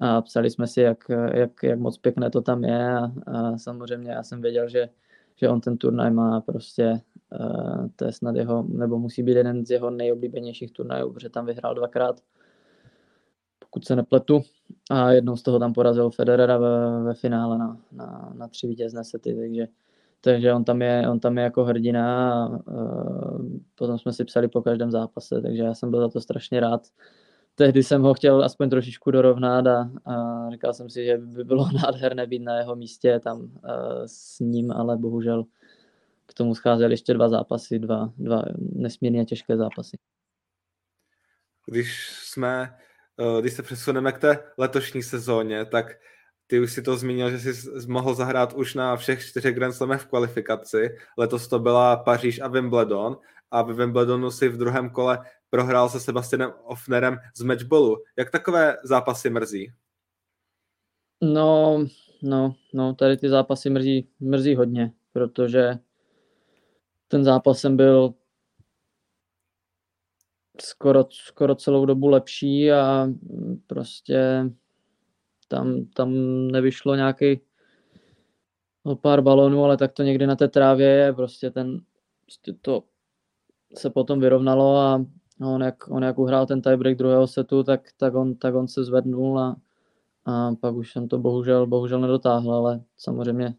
a psali jsme si, jak, jak, jak moc pěkné to tam je a, a samozřejmě já jsem věděl, že, že on ten turnaj má prostě, to je snad jeho, nebo musí být jeden z jeho nejoblíbenějších turnajů, protože tam vyhrál dvakrát, pokud se nepletu, a jednou z toho tam porazil Federera ve, ve finále na, na, na tři vítězné sety, takže takže on tam je, on tam je jako hrdina a uh, potom jsme si psali po každém zápase, takže já jsem byl za to strašně rád. Tehdy jsem ho chtěl aspoň trošičku dorovnat a, a říkal jsem si, že by bylo [laughs] nádherné být na jeho místě tam uh, s ním, ale bohužel k tomu scházely ještě dva zápasy, dva, dva nesmírně těžké zápasy. Když jsme, uh, když se přesuneme k té letošní sezóně, tak ty už si to zmínil, že jsi mohl zahrát už na všech čtyřech Grand Slamech v kvalifikaci. Letos to byla Paříž a Wimbledon a ve Wimbledonu si v druhém kole prohrál se Sebastianem Offnerem z matchballu. Jak takové zápasy mrzí? No, no, no, tady ty zápasy mrzí, mrzí hodně, protože ten zápas jsem byl skoro, skoro celou dobu lepší a prostě tam, tam nevyšlo nějaký pár balonů, ale tak to někdy na té trávě je, prostě ten, prostě to se potom vyrovnalo a on, jak, on jak uhrál ten tiebreak druhého setu, tak, tak, on, tak on se zvednul a, a pak už jsem to bohužel, bohužel nedotáhl, ale samozřejmě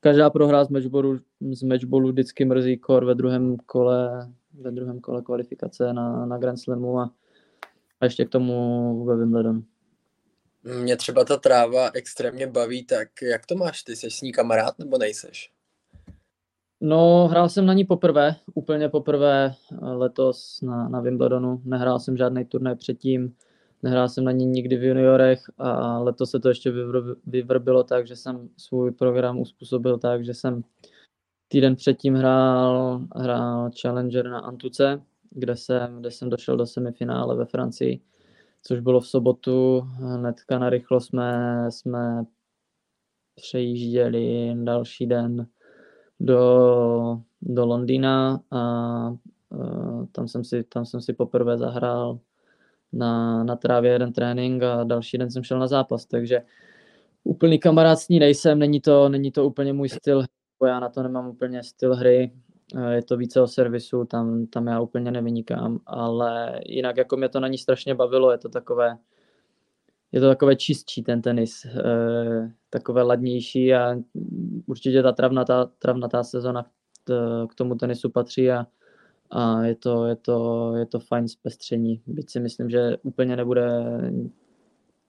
každá prohra z matchballu, z matchballu vždycky mrzí kor ve druhém kole, ve druhém kole kvalifikace na, na Grand Slamu a, a ještě k tomu ve Wimbledonu. Mě třeba ta tráva extrémně baví, tak jak to máš? Ty jsi s ní kamarád nebo nejseš? No, hrál jsem na ní poprvé, úplně poprvé letos na, na Wimbledonu. Nehrál jsem žádný turnaj předtím, nehrál jsem na ní nikdy v juniorech a letos se to ještě vyvrbilo tak, že jsem svůj program uspůsobil tak, že jsem týden předtím hrál, hrál Challenger na Antuce, kde jsem, kde jsem došel do semifinále ve Francii, což bylo v sobotu. Hnedka na rychlo jsme, jsme přejížděli další den do, do Londýna a uh, tam, jsem si, tam jsem si poprvé zahrál na, na trávě jeden trénink a další den jsem šel na zápas, takže úplný kamarád s ní nejsem, není to, není to úplně můj styl, já na to nemám úplně styl hry, je to více o servisu, tam, tam já úplně nevynikám, ale jinak jako mě to na ní strašně bavilo, je to takové, je to takové čistší ten tenis, e, takové ladnější a určitě ta travnatá, travnatá sezona k tomu tenisu patří a, a je, to, je, to, je to fajn zpestření. Byť si myslím, že úplně nebude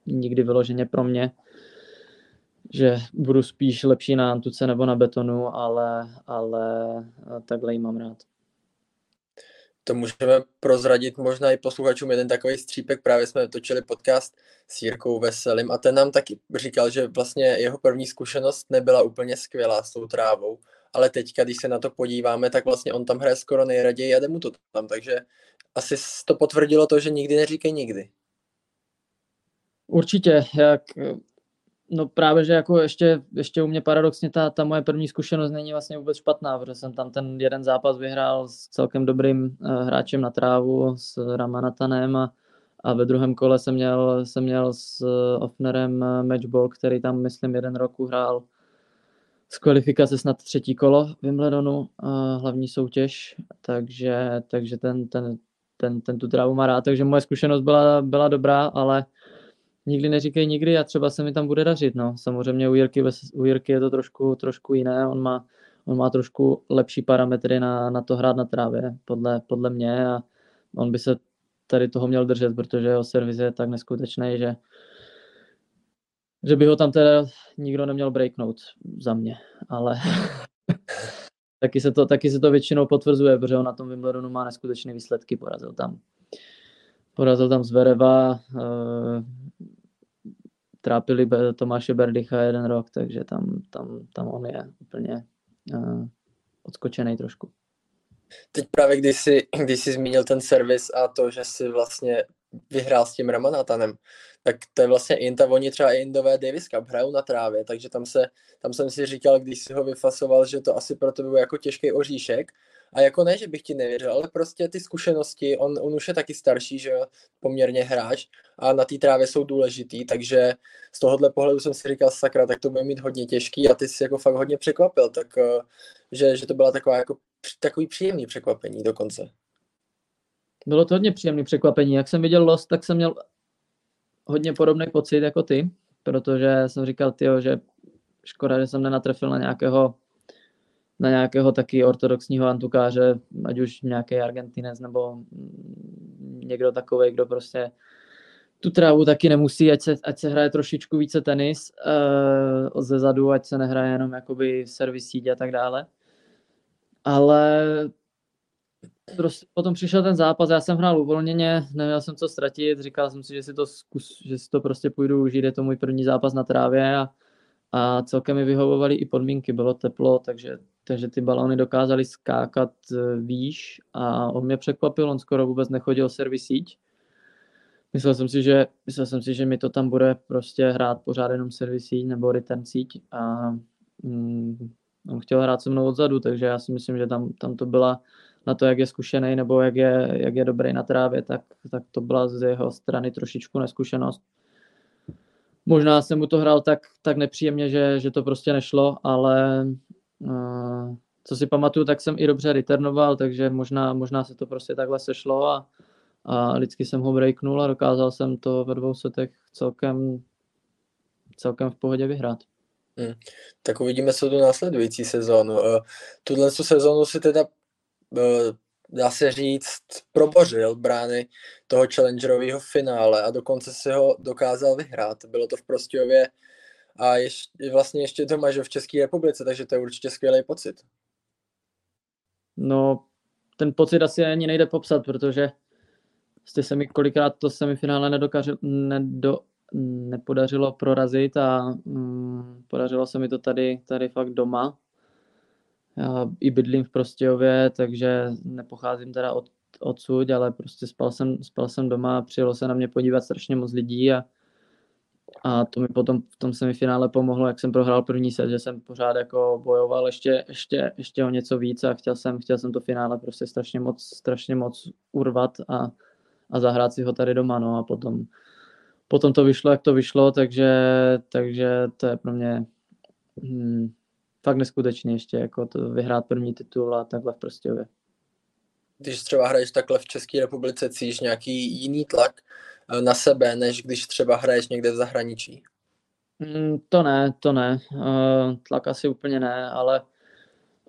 nikdy vyloženě pro mě, že budu spíš lepší na antuce nebo na betonu, ale, ale takhle ji mám rád to můžeme prozradit možná i posluchačům jeden takový střípek. Právě jsme točili podcast s Jirkou Veselým a ten nám taky říkal, že vlastně jeho první zkušenost nebyla úplně skvělá s tou trávou, ale teďka, když se na to podíváme, tak vlastně on tam hraje skoro nejraději a jde mu to tam, takže asi to potvrdilo to, že nikdy neříkej nikdy. Určitě, jak No právě, že jako ještě, ještě u mě paradoxně ta, ta moje první zkušenost není vlastně vůbec špatná, protože jsem tam ten jeden zápas vyhrál s celkem dobrým uh, hráčem na trávu, s Ramanatanem a, a ve druhém kole jsem měl, jsem měl s uh, Offnerem uh, matchball, který tam myslím jeden rok uhrál z kvalifikace snad třetí kolo Wimbledonu, hlavní soutěž, takže, takže ten, ten, ten, ten tu trávu má rád, takže moje zkušenost byla, byla dobrá, ale nikdy neříkej nikdy a třeba se mi tam bude dařit. No. Samozřejmě u Jirky, u Jirky je to trošku, trošku jiné, on má, on má trošku lepší parametry na, na to hrát na trávě, podle, podle mě a on by se tady toho měl držet, protože jeho servis je tak neskutečný, že, že by ho tam teda nikdo neměl breaknout za mě, ale [laughs] taky, se to, taky se to většinou potvrzuje, protože on na tom Wimbledonu má neskutečné výsledky, porazil tam porazil tam Zvereva, uh, trápili Tomáše Berdycha jeden rok, takže tam, tam, tam on je úplně uh, odskočený trošku. Teď právě, když jsi, když jsi zmínil ten servis a to, že jsi vlastně vyhrál s tím Ramanatanem, tak to je vlastně Inta, oni třeba i Indové Davis Cup hrajou na trávě, takže tam, se, tam jsem si říkal, když si ho vyfasoval, že to asi pro tebe byl jako těžký oříšek, a jako ne, že bych ti nevěřil, ale prostě ty zkušenosti, on, on už je taky starší, že jo, poměrně hráč a na té trávě jsou důležitý, takže z tohohle pohledu jsem si říkal, sakra, tak to bude mít hodně těžký a ty jsi jako fakt hodně překvapil, tak eh, že, že to byla taková jako takový příjemný překvapení dokonce. Bylo to hodně příjemný překvapení. Jak jsem viděl Lost, tak jsem měl hodně podobný pocit jako ty, protože jsem říkal, tyjo, že škoda, že jsem nenatrefil na nějakého na nějakého taky ortodoxního antukáře, ať už nějaký Argentinec nebo někdo takový, kdo prostě tu trávu taky nemusí, ať se, ať se hraje trošičku více tenis uh, ze zadu, ať se nehraje jenom jakoby servis a tak dále. Ale prostě potom přišel ten zápas, já jsem hrál uvolněně, neměl jsem co ztratit, říkal jsem si, že si to, zkus, že si to prostě půjdu užít, je to můj první zápas na trávě a, a celkem mi vyhovovaly i podmínky, bylo teplo, takže takže ty balony dokázaly skákat eh, výš a on mě překvapil, on skoro vůbec nechodil servis. Myslel jsem si, že, myslel jsem si, že mi to tam bude prostě hrát pořád jenom servis nebo return síť a mm, on chtěl hrát se mnou odzadu, takže já si myslím, že tam, tam to byla na to, jak je zkušený nebo jak je, jak je dobrý na trávě, tak, tak to byla z jeho strany trošičku neskušenost. Možná jsem mu to hrál tak, tak nepříjemně, že, že to prostě nešlo, ale co si pamatuju, tak jsem i dobře returnoval, takže možná, možná se to prostě takhle sešlo a, a vždycky jsem ho breaknul a dokázal jsem to ve dvou setech celkem, celkem v pohodě vyhrát. Hmm. Tak uvidíme, co tu následující sezónu. Uh, tuhle sezónu si teda uh, dá se říct, probořil brány toho challengerového finále a dokonce si ho dokázal vyhrát. Bylo to v Prostějově a ještě, vlastně ještě doma, že v České republice, takže to je určitě skvělý pocit. No, ten pocit asi ani nejde popsat, protože jste se mi kolikrát to semifinále nedokařil, nedo, nepodařilo prorazit a mm, podařilo se mi to tady, tady fakt doma. I bydlím v Prostějově, takže nepocházím teda od, odsud, ale prostě spal jsem, spal jsem doma a přijelo se na mě podívat strašně moc lidí a a to mi potom v tom semifinále pomohlo, jak jsem prohrál první set, že jsem pořád jako bojoval ještě, ještě, ještě o něco víc a chtěl jsem, chtěl jsem to finále prostě strašně moc, strašně moc urvat a, a zahrát si ho tady doma, no a potom, potom to vyšlo, jak to vyšlo, takže, takže to je pro mě hmm, fakt neskutečně ještě, jako to vyhrát první titul a takhle v Prostějově. Když třeba hraješ takhle v České republice, cítíš nějaký jiný tlak Eh, na sebe, než když třeba hraješ někde v zahraničí? Mm, to ne, to ne. Uh, tlak asi úplně ne, ale,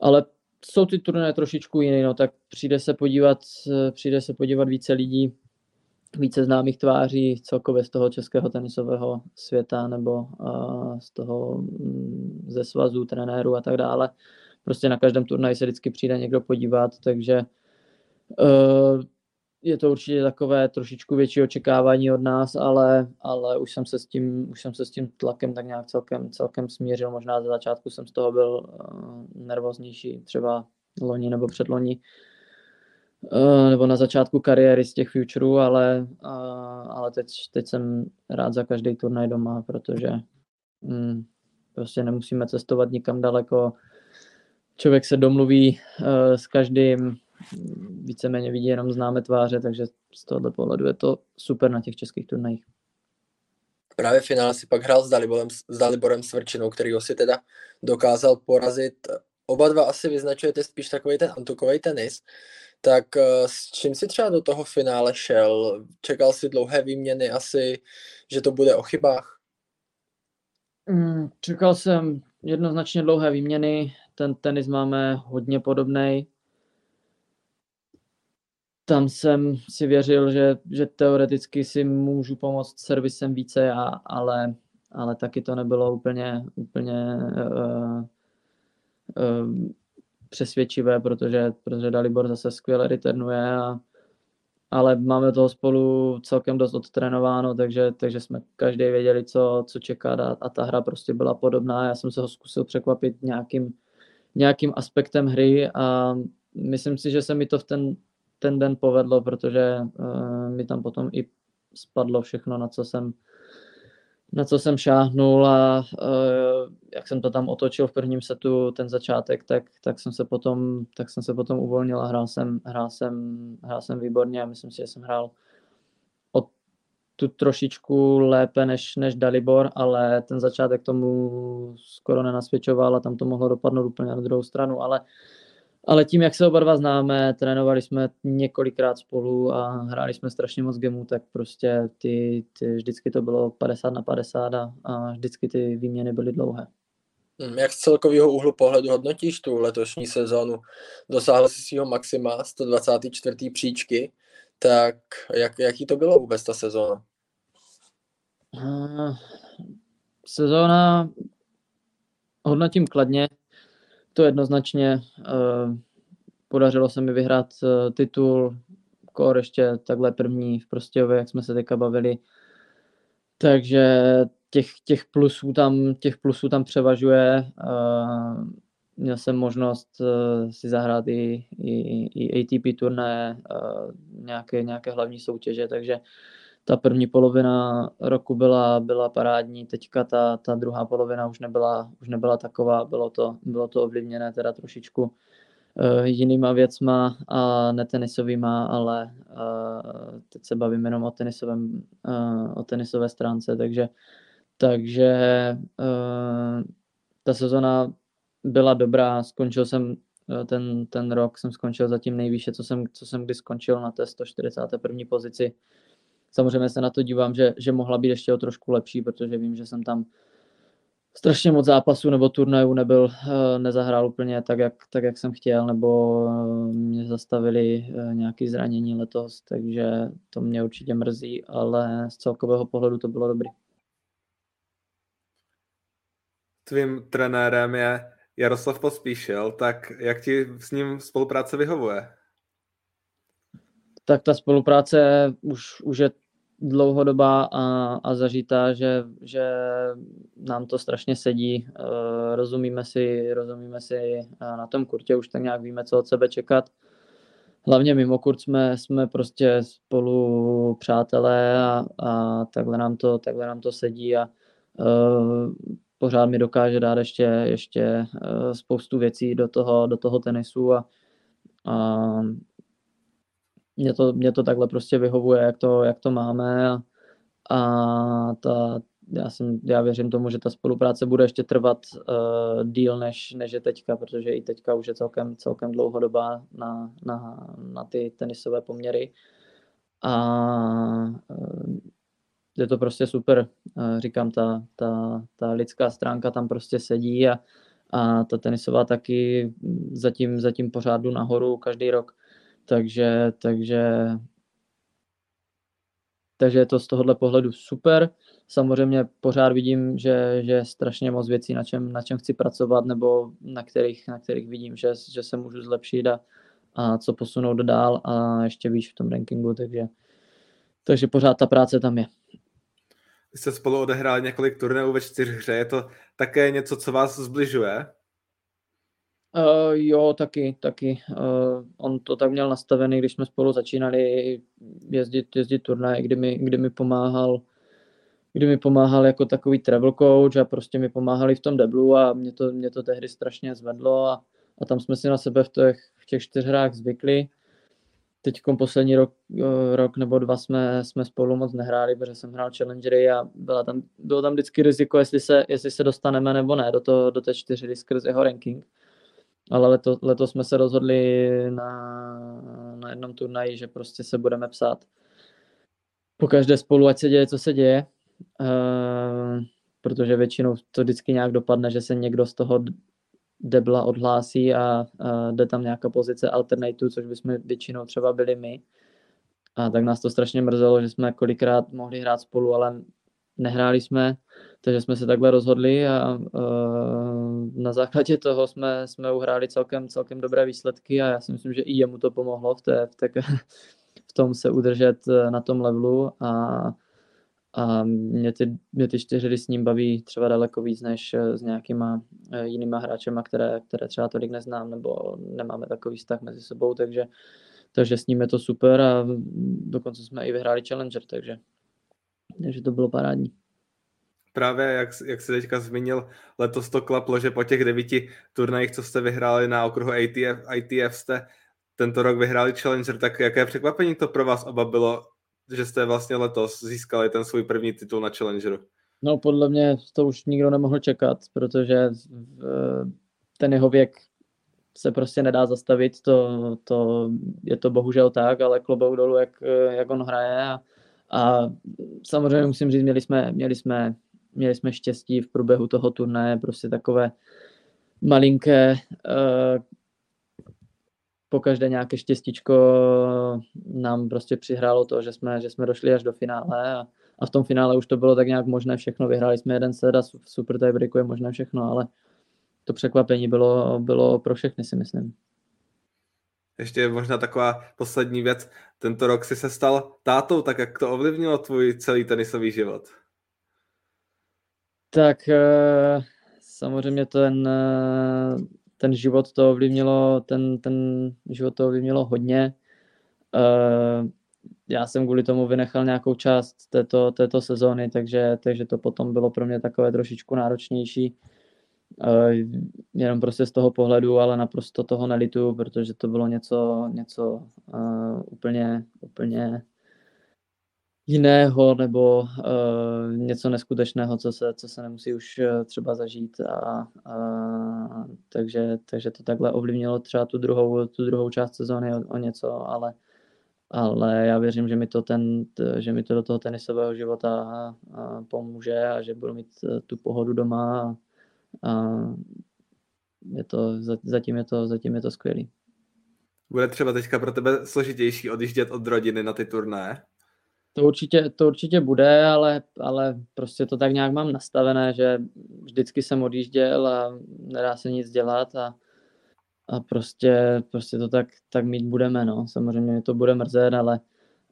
ale jsou ty turnaje trošičku jiný, no, tak přijde se podívat, eh, přijde se podívat více lidí, více známých tváří celkově z toho českého tenisového světa nebo z toho um, ze svazů, trenérů a tak dále. Prostě na každém turnaji se vždycky přijde někdo podívat, takže uh, je to určitě takové trošičku větší očekávání od nás, ale, ale už, jsem se s tím, už jsem se s tím tlakem tak nějak celkem, celkem smířil. Možná za začátku jsem z toho byl uh, nervóznější, třeba loni nebo předloni, nebo na začátku kariéry z těch futurů, ale, ale teď, teď jsem rád za každý turnaj doma, protože um, prostě nemusíme cestovat nikam daleko. Člověk se domluví uh, s každým, víceméně vidí jenom známe tváře, takže z tohohle pohledu je to super na těch českých turnajích. právě v finále si pak hrál s Daliborem, s Daliborem Svrčinou, který ho si teda dokázal porazit. Oba dva asi vyznačujete spíš takový ten antukový tenis, tak eh, s čím si třeba do toho finále šel? Čekal si dlouhé výměny asi, že to bude o chybách? Mm, čekal jsem jednoznačně dlouhé výměny, ten tenis máme hodně podobný. Tam jsem si věřil, že, že teoreticky si můžu pomoct servisem více, já, ale, ale taky to nebylo úplně, úplně uh, uh, přesvědčivé, protože, protože Dalibor zase skvěle returnuje, a, ale máme toho spolu celkem dost odtrénováno, takže, takže jsme každý věděli, co, co čeká a, a ta hra prostě byla podobná. Já jsem se ho zkusil překvapit nějakým, nějakým aspektem hry a myslím si, že se mi to v ten, ten den povedlo, protože uh, mi tam potom i spadlo všechno, na co jsem, na co jsem šáhnul a uh, jak jsem to tam otočil v prvním setu, ten začátek, tak, tak jsem se potom, tak jsem se potom uvolnil a hrál jsem, hrál jsem, hrál jsem výborně a myslím si, že jsem hrál o tu trošičku lépe než, než Dalibor, ale ten začátek tomu skoro nenasvědčoval a tam to mohlo dopadnout úplně na druhou stranu, ale ale tím, jak se oba dva známe, trénovali jsme několikrát spolu a hráli jsme strašně moc gemů, tak prostě ty, ty, vždycky to bylo 50 na 50 a, a vždycky ty výměny byly dlouhé. Hmm, jak z celkového úhlu pohledu hodnotíš tu letošní sezónu? Dosáhl si svého maxima 124. příčky, tak jak, jaký to bylo vůbec ta sezóna? Uh, sezóna hodnotím kladně, to jednoznačně. Uh, podařilo se mi vyhrát uh, titul, kor ještě takhle první v Prostějově, jak jsme se teďka bavili. Takže těch, těch, plusů tam, těch plusů tam převažuje. Uh, měl jsem možnost si zahrát i, i, i ATP turné, nějaké, nějaké hlavní soutěže, takže ta první polovina roku byla, byla parádní, teďka ta, ta druhá polovina už nebyla, už nebyla taková, bylo to, bylo to ovlivněné teda trošičku uh, jinýma věcma a netenisovýma, ale uh, teď se bavím jenom o, tenisovém, uh, o tenisové stránce, takže, takže uh, ta sezona byla dobrá, skončil jsem ten, ten rok, jsem skončil zatím nejvýše, co jsem, co jsem kdy skončil na té 141. pozici, Samozřejmě se na to dívám, že, že mohla být ještě o trošku lepší, protože vím, že jsem tam strašně moc zápasů nebo turnajů nebyl, eh, nezahrál úplně tak, jak, tak, jak jsem chtěl, nebo eh, mě zastavili eh, nějaké zranění letos, takže to mě určitě mrzí, ale z celkového pohledu to bylo dobrý. Tvým trenérem je Jaroslav Pospíšil, tak jak ti s ním spolupráce vyhovuje? Tak ta spolupráce už, už je dlouhodobá a, a zažitá, že, že nám to strašně sedí. Eh, rozumíme si, rozumíme si na tom kurtě, už tak nějak víme, co od sebe čekat. Hlavně mimo kurt jsme, jsme prostě spolu přátelé a, a takhle, nám to, takhle nám to sedí a uh, pořád mi dokáže dát ještě, ještě spoustu věcí do toho, do toho tenisu a, a mě to, mě to takhle prostě vyhovuje, jak to, jak to máme a, a ta, já, jsem, já věřím tomu, že ta spolupráce bude ještě trvat uh, díl než, než je teďka, protože i teďka už je celkem, celkem dlouhodobá na, na, na ty tenisové poměry a uh, je to prostě super. Uh, říkám, ta, ta, ta lidská stránka tam prostě sedí a, a ta tenisová taky zatím, zatím pořád jdu nahoru každý rok takže, takže, takže je to z tohohle pohledu super. Samozřejmě pořád vidím, že, že je strašně moc věcí, na čem, na čem chci pracovat, nebo na kterých, na kterých vidím, že, že se můžu zlepšit a, a co posunout dál a ještě víc v tom rankingu, takže, takže pořád ta práce tam je. Vy jste spolu odehráli několik turnajů ve čtyřhře, je to také něco, co vás zbližuje? Uh, jo, taky, taky. Uh, on to tak měl nastavený, když jsme spolu začínali jezdit, jezdit turnaj, kdy mi, kdy mi pomáhal kdy mi pomáhal jako takový travel coach a prostě mi pomáhali v tom deblu a mě to, mě to tehdy strašně zvedlo a, a tam jsme si na sebe v těch, v těch čtyř hrách zvykli. teď poslední rok, rok nebo dva jsme, jsme spolu moc nehráli, protože jsem hrál Challengery a byla tam, bylo tam vždycky riziko, jestli se, jestli se dostaneme nebo ne do, to, do té čtyři skrz jeho ranking. Ale leto, letos jsme se rozhodli na, na jednom turnaji, že prostě se budeme psát po každé spolu, ať se děje, co se děje. Uh, protože většinou to vždycky nějak dopadne, že se někdo z toho debla odhlásí a, a jde tam nějaká pozice alternatu, což bychom většinou třeba byli my. A tak nás to strašně mrzelo, že jsme kolikrát mohli hrát spolu, ale nehráli jsme, takže jsme se takhle rozhodli a uh, na základě toho jsme, jsme uhráli celkem, celkem dobré výsledky a já si myslím, že i jemu to pomohlo v, té, v, té, [laughs] v tom se udržet na tom levelu a a mě ty, mě ty čtyři s ním baví třeba daleko víc než eh, s nějakýma eh, jinýma hráčema, které, které třeba tolik neznám nebo nemáme takový vztah mezi sebou, takže, takže s ním je to super a dokonce jsme i vyhráli Challenger, takže, takže to bylo parádní. Právě jak, jak jsi teďka zmínil, letos to klaplo, že po těch devíti turnajích, co jste vyhráli na okruhu ITF, ITF jste tento rok vyhráli Challenger, tak jaké překvapení to pro vás oba bylo že jste vlastně letos získali ten svůj první titul na Challengeru? No podle mě to už nikdo nemohl čekat, protože ten jeho věk se prostě nedá zastavit, to, to je to bohužel tak, ale klobouk dolů, jak, jak on hraje a, a samozřejmě musím říct, měli jsme, měli jsme, měli jsme štěstí v průběhu toho turnaje, prostě takové malinké, eh, po každé nějaké štěstíčko nám prostě přihrálo to, že jsme, že jsme došli až do finále a, a v tom finále už to bylo tak nějak možné všechno. Vyhráli jsme jeden set a super tiebreaku je možné všechno, ale to překvapení bylo, bylo pro všechny, si myslím. Ještě možná taková poslední věc. Tento rok si se stal tátou, tak jak to ovlivnilo tvůj celý tenisový život? Tak eh, samozřejmě ten eh, ten život to ovlivnilo, ten, ten život to ovlivnilo hodně. Uh, já jsem kvůli tomu vynechal nějakou část této, této sezóny, takže, takže to potom bylo pro mě takové trošičku náročnější. Uh, jenom prostě z toho pohledu, ale naprosto toho nelitu, protože to bylo něco, něco uh, úplně, úplně jiného nebo uh, něco neskutečného, co se, co se nemusí už třeba zažít. A, uh, takže, takže to takhle ovlivnilo třeba tu druhou, tu druhou část sezóny o, o něco, ale, ale já věřím, že mi to, ten, že mi to do toho tenisového života uh, pomůže a že budu mít tu pohodu doma a, a je to, zatím, je to, zatím je to skvělý. Bude třeba teďka pro tebe složitější odjíždět od rodiny na ty turné? To určitě, to určitě bude, ale, ale prostě to tak nějak mám nastavené, že vždycky jsem odjížděl a nedá se nic dělat a, a prostě, prostě to tak, tak mít budeme. No. Samozřejmě mě to bude mrzet, ale,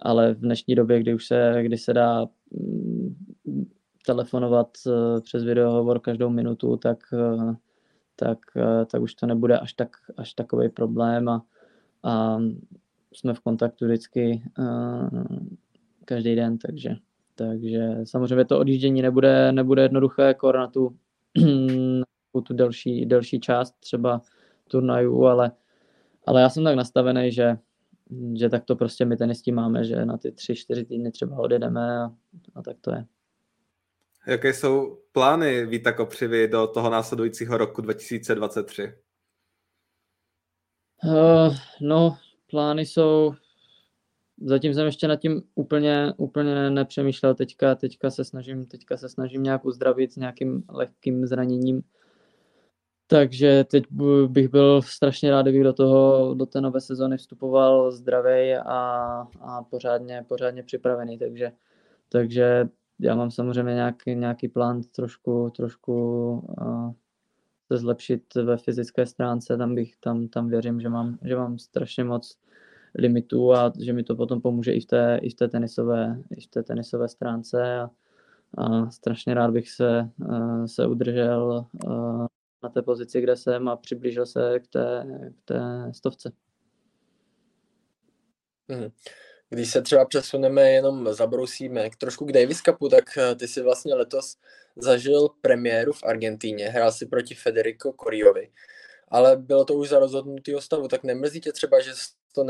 ale v dnešní době, kdy už se, kdy se dá telefonovat eh, přes videohovor každou minutu, tak, eh, tak, eh, tak už to nebude až, tak, až takový problém a, a jsme v kontaktu vždycky každý den, takže, takže samozřejmě to odjíždění nebude, nebude jednoduché, jako na tu, [clears throat] na tu delší, delší část třeba turnajů, ale, ale já jsem tak nastavený, že, že tak to prostě my tenisti máme, že na ty tři, čtyři týdny třeba odjedeme a, a tak to je. Jaké jsou plány Víta Kopřivy do toho následujícího roku 2023? Uh, no, plány jsou zatím jsem ještě nad tím úplně, úplně nepřemýšlel teďka, teďka se snažím, teďka se snažím nějak uzdravit s nějakým lehkým zraněním. Takže teď bych byl strašně rád, kdybych do toho, do té nové sezóny vstupoval zdravý a, a pořádně, pořádně připravený, takže, takže já mám samozřejmě nějaký, nějaký plán trošku, trošku uh, se zlepšit ve fyzické stránce, tam bych, tam, tam věřím, že mám, že mám strašně moc limitů a že mi to potom pomůže i v té, i v té, tenisové, i v té tenisové stránce a, a strašně rád bych se, uh, se udržel uh, na té pozici, kde jsem a přiblížil se k té, k té stovce. Hmm. Když se třeba přesuneme, jenom zabrousíme trošku k Davis Cupu, tak eh, ty si vlastně letos zažil premiéru v Argentíně, hrál si proti Federico Coriovi, ale bylo to už za rozhodnutého stavu, tak nemrzí tě třeba, že to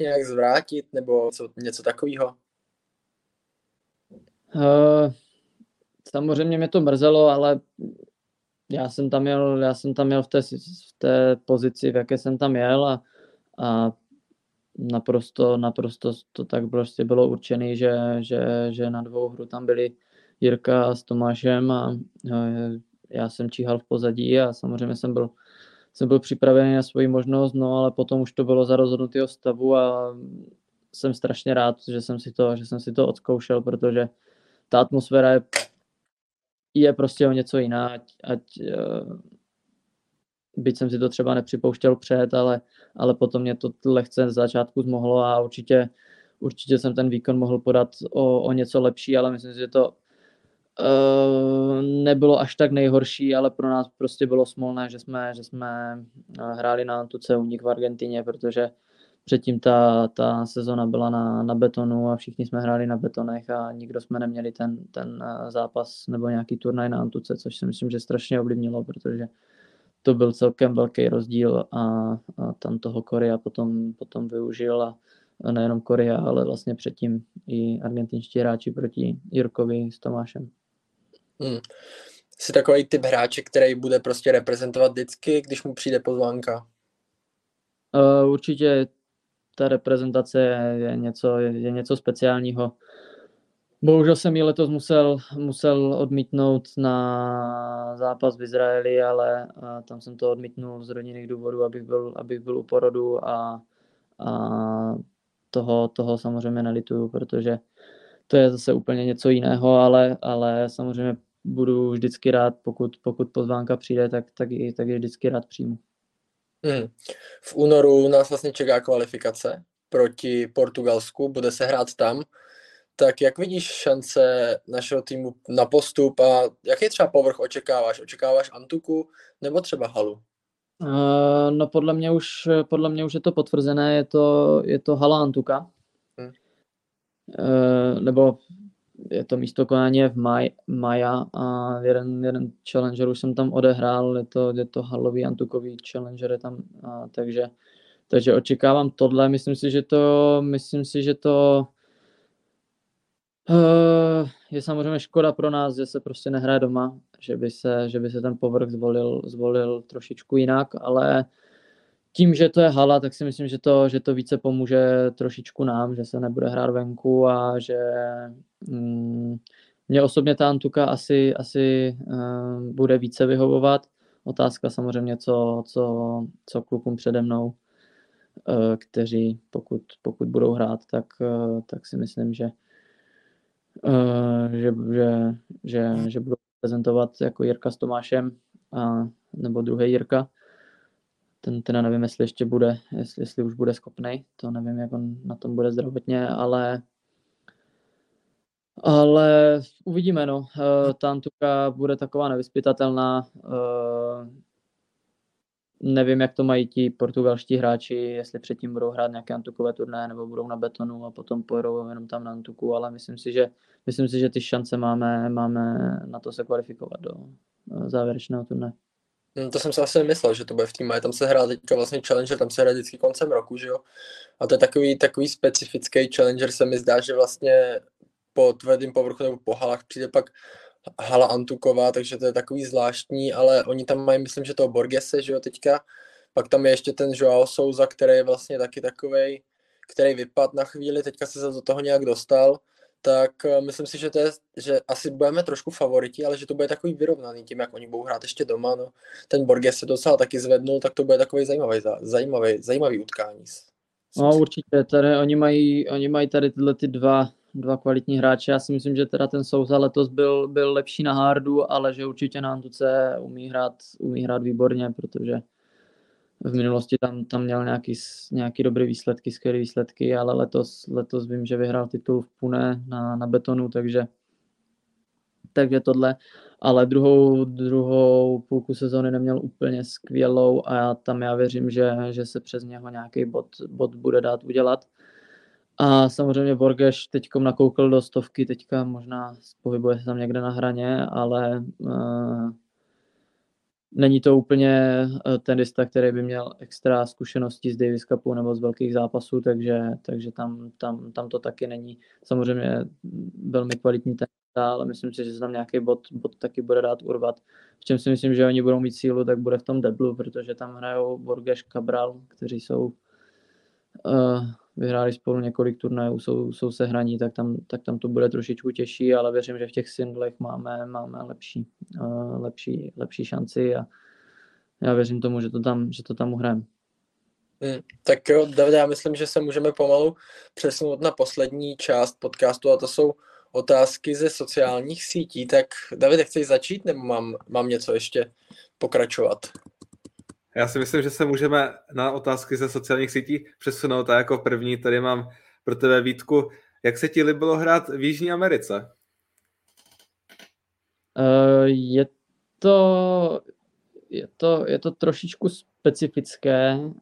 nějak zvrátit nebo co, něco takového? Uh, samozřejmě mě to mrzelo, ale já jsem tam měl, já jsem tam měl v té, v té pozici, v jaké jsem tam jel a, a naprosto, naprosto to tak prostě bylo určené, že, že, že na dvou hru tam byli Jirka s Tomášem a já jsem číhal v pozadí a samozřejmě jsem byl, jsem byl připravený na svoji možnost, no ale potom už to bylo za rozhodnutého stavu a jsem strašně rád, že jsem si to, že jsem si to odzkoušel, protože ta atmosféra je, je prostě o něco jiná, ať, ať uh, byť jsem si to třeba nepřipouštěl před, ale, ale potom mě to lehce z začátku zmohlo a určitě, určitě jsem ten výkon mohl podat o, o něco lepší, ale myslím si, že to uh, nebylo až tak nejhorší, ale pro nás prostě bylo smolné, že jsme, že jsme eh, hráli na Antuce unik v Argentině, protože předtím ta, ta sezona byla na, na betonu a všichni jsme hráli na betonech a nikdo jsme neměli ten, ten eh, zápas nebo nějaký turnaj na Antuce, což si myslím, že strašně ovlivnilo, protože to byl celkem velký rozdíl a, a tam toho Korea potom, potom využil a, nejenom Korea, ale vlastně předtím i argentinští hráči proti Jirkovi s Tomášem. Hmm. Jsi takový typ hráče, který bude prostě reprezentovat vždycky, když mu přijde pozvánka? Uh, určitě ta reprezentace je, je, něco, je, je něco speciálního. Bohužel jsem ji letos musel, musel odmítnout na zápas v Izraeli, ale tam jsem to odmítnul z rodinných důvodů, abych byl, abych byl u porodu a, a toho, toho samozřejmě nelituju, protože to je zase úplně něco jiného, ale, ale samozřejmě budu vždycky rád, pokud, pokud pozvánka přijde, tak, tak, ji, tak ji vždycky rád přijmu. Hmm. V únoru nás vlastně čeká kvalifikace proti Portugalsku, bude se hrát tam. Tak jak vidíš šance našeho týmu na postup a jaký třeba povrch očekáváš? Očekáváš Antuku nebo třeba Halu? Uh, no podle mě už, podle mě už je to potvrzené, je to, je to Hala Antuka. Hmm. Uh, nebo je to místo konání v maj, maja a jeden, jeden challenger už jsem tam odehrál, je to, je to halový antukový challenger je tam, a, takže, takže očekávám tohle, myslím si, že to, myslím si, že to je samozřejmě škoda pro nás, že se prostě nehraje doma, že by se, že by se ten povrch zvolil, zvolil trošičku jinak, ale tím, že to je hala, tak si myslím, že to, že to více pomůže trošičku nám, že se nebude hrát venku a že mm, mě osobně ta Antuka asi, asi uh, bude více vyhovovat. Otázka samozřejmě, co, co, co klukům přede mnou, uh, kteří pokud, pokud budou hrát, tak, uh, tak si myslím, že, že, že, že, že budou prezentovat jako Jirka s Tomášem a, nebo druhý Jirka ten teda nevím, jestli ještě bude, jestli, jestli už bude schopný, to nevím, jak on na tom bude zdravotně, ale ale uvidíme, no. Eh, ta Antuka bude taková nevyspytatelná. Nevím, jak to mají ti portugalští hráči, jestli předtím budou hrát nějaké antukové turné, nebo budou na betonu a potom pojedou jenom tam na antuku, ale myslím si, že, myslím si, že ty šance máme, máme na to se kvalifikovat do eh, závěrečného turné. Hmm, to jsem si asi myslel, že to bude v týmu. Tam se hrá teďka vlastně Challenger, tam se hraje vždycky koncem roku, že jo? A to je takový, takový specifický Challenger, se mi zdá, že vlastně po tvrdým povrchu nebo po halách přijde pak hala Antuková, takže to je takový zvláštní, ale oni tam mají, myslím, že toho Borgese, že jo, teďka. Pak tam je ještě ten Joao Souza, který je vlastně taky takový, který vypad na chvíli, teďka se do toho nějak dostal tak eh, myslím si, že, to je, že asi budeme trošku favoriti, ale že to bude takový vyrovnaný tím, jak oni budou hrát ještě doma. No. Ten Borges se docela taky zvednul, tak to bude takový zajímavý, zajímavý, zajímavý utkání. No určitě, tady oni mají, oni mají tady tyhle ty dva, dva kvalitní hráče. Já si myslím, že teda ten Souza letos byl, byl lepší na hardu, ale že určitě na Antuce umí hrát, umí hrát výborně, protože v minulosti tam, tam měl nějaký, nějaký dobré výsledky, skvělé výsledky, ale letos, letos vím, že vyhrál titul v Pune na, na betonu, takže, takže tohle. Ale druhou, druhou půlku sezóny neměl úplně skvělou a já, tam já věřím, že, že se přes něho nějaký bod, bod bude dát udělat. A samozřejmě Borgeš teď nakoukl do stovky, teďka možná pohybuje se tam někde na hraně, ale uh, není to úplně tenista, který by měl extra zkušenosti z Davis Cupu nebo z velkých zápasů, takže, takže tam, tam, tam to taky není. Samozřejmě velmi kvalitní tenista, ale myslím si, že se tam nějaký bod, bod taky bude dát urvat. V čem si myslím, že oni budou mít sílu, tak bude v tom deblu, protože tam hrajou Borges Cabral, kteří jsou uh, vyhráli spolu několik turnajů, jsou, jsou se hraní, tak tam, tak tam to bude trošičku těžší, ale věřím, že v těch singlech máme, máme lepší, uh, lepší, lepší šanci a já věřím tomu, že to tam, že to tam uhrajeme. Hmm, tak jo, David, já myslím, že se můžeme pomalu přesunout na poslední část podcastu a to jsou otázky ze sociálních sítí. Tak David, chceš začít nebo mám, mám něco ještě pokračovat? Já si myslím, že se můžeme na otázky ze sociálních sítí přesunout a jako první tady mám pro tebe Vítku. Jak se ti líbilo hrát v Jižní Americe? Uh, je to, je to, je to trošičku specifické uh,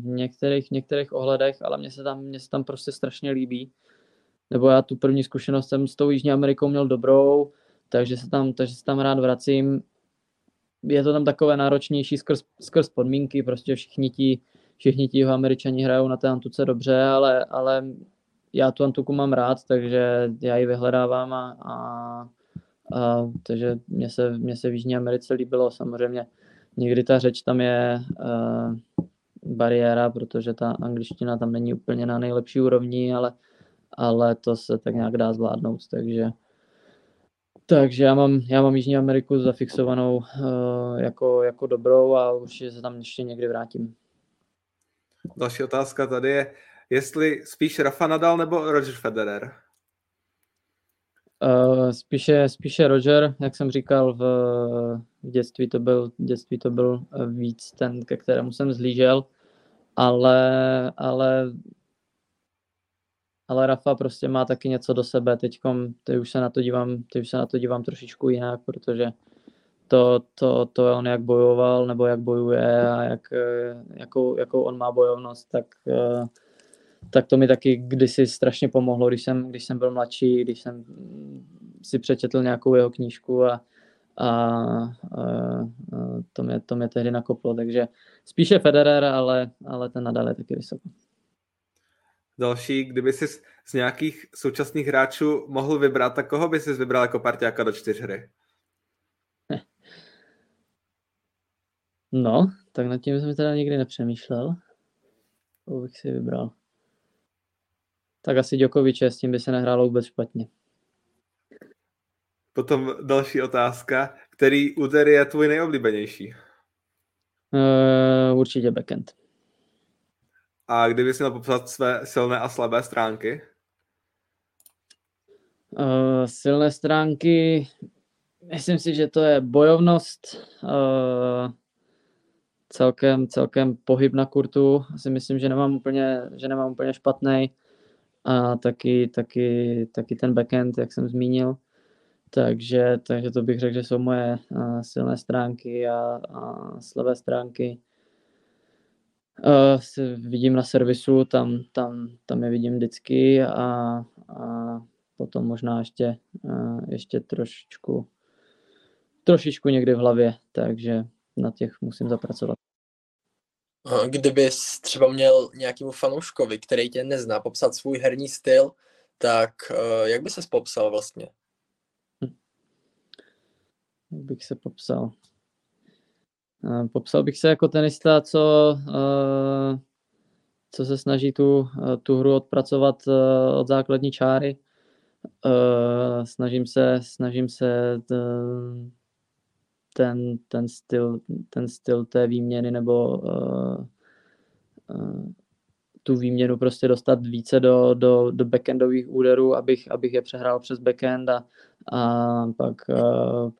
v některých, některých ohledech, ale mně se, tam, mně se tam prostě strašně líbí. Nebo já tu první zkušenost jsem s tou Jižní Amerikou měl dobrou, takže se tam, takže se tam rád vracím je to tam takové náročnější skrz, skrz podmínky, prostě všichni ti, všichni ti američani hrajou na té Antuce dobře, ale, ale já tu Antuku mám rád, takže já ji vyhledávám a, a, a takže mě se, mě se v Jižní Americe líbilo samozřejmě. Někdy ta řeč tam je uh, bariéra, protože ta angličtina tam není úplně na nejlepší úrovni, ale, ale to se tak nějak dá zvládnout, takže takže já mám, já mám Jižní Ameriku zafixovanou uh, jako, jako dobrou a určitě se tam ještě někdy vrátím. Další otázka tady je, jestli spíš Rafa Nadal nebo Roger Federer? Uh, spíše, spíše Roger, jak jsem říkal, v, v dětství to byl, v dětství to byl víc ten, ke kterému jsem zlížel, ale, ale ale Rafa prostě má taky něco do sebe. Teď už se na to dívám, teď už se na to dívám trošičku jinak, protože to, to, to on jak bojoval, nebo jak bojuje a jak, jakou, jakou on má bojovnost, tak, tak to mi taky kdysi strašně pomohlo, když jsem, když jsem byl mladší, když jsem si přečetl nějakou jeho knížku a, a, a, a to, mě, to mě tehdy nakoplo, takže spíše Federer, ale, ale ten nadal je taky vysoko. Další, kdyby jsi z nějakých současných hráčů mohl vybrat, tak koho by jsi vybral jako partiáka do čtyřhry? No, tak nad tím jsem teda nikdy nepřemýšlel. Koho bych si vybral? Tak asi Djokoviče, s tím by se nehrálo vůbec špatně. Potom další otázka. Který úder je tvůj nejoblíbenější? Uh, určitě backend. A kdyby si měl popsat své silné a slabé stránky? Uh, silné stránky, myslím si, že to je bojovnost, uh, celkem, celkem pohyb na kurtu, si myslím, že nemám úplně, že nemám úplně špatný a taky, taky, taky ten backend, jak jsem zmínil. Takže, takže to bych řekl, že jsou moje uh, silné stránky a, a slabé stránky. Uh, vidím na servisu, tam, tam, tam je vidím vždycky a, a potom možná ještě, uh, ještě trošičku, trošičku někdy v hlavě, takže na těch musím zapracovat. Kdybys třeba měl nějakému fanouškovi, který tě nezná, popsat svůj herní styl, tak uh, jak by se popsal vlastně? Hm. Jak bych se popsal? Eh, popsal bych se jako tenista, co, eh, co se snaží tu, eh, tu hru odpracovat od základní čáry. Snažím se, snažím se ten, ten, styl, ten styl té výměny nebo tu výměnu prostě dostat více do, do, do backendových úderů, abych, abych je přehrál přes backend a, a pak,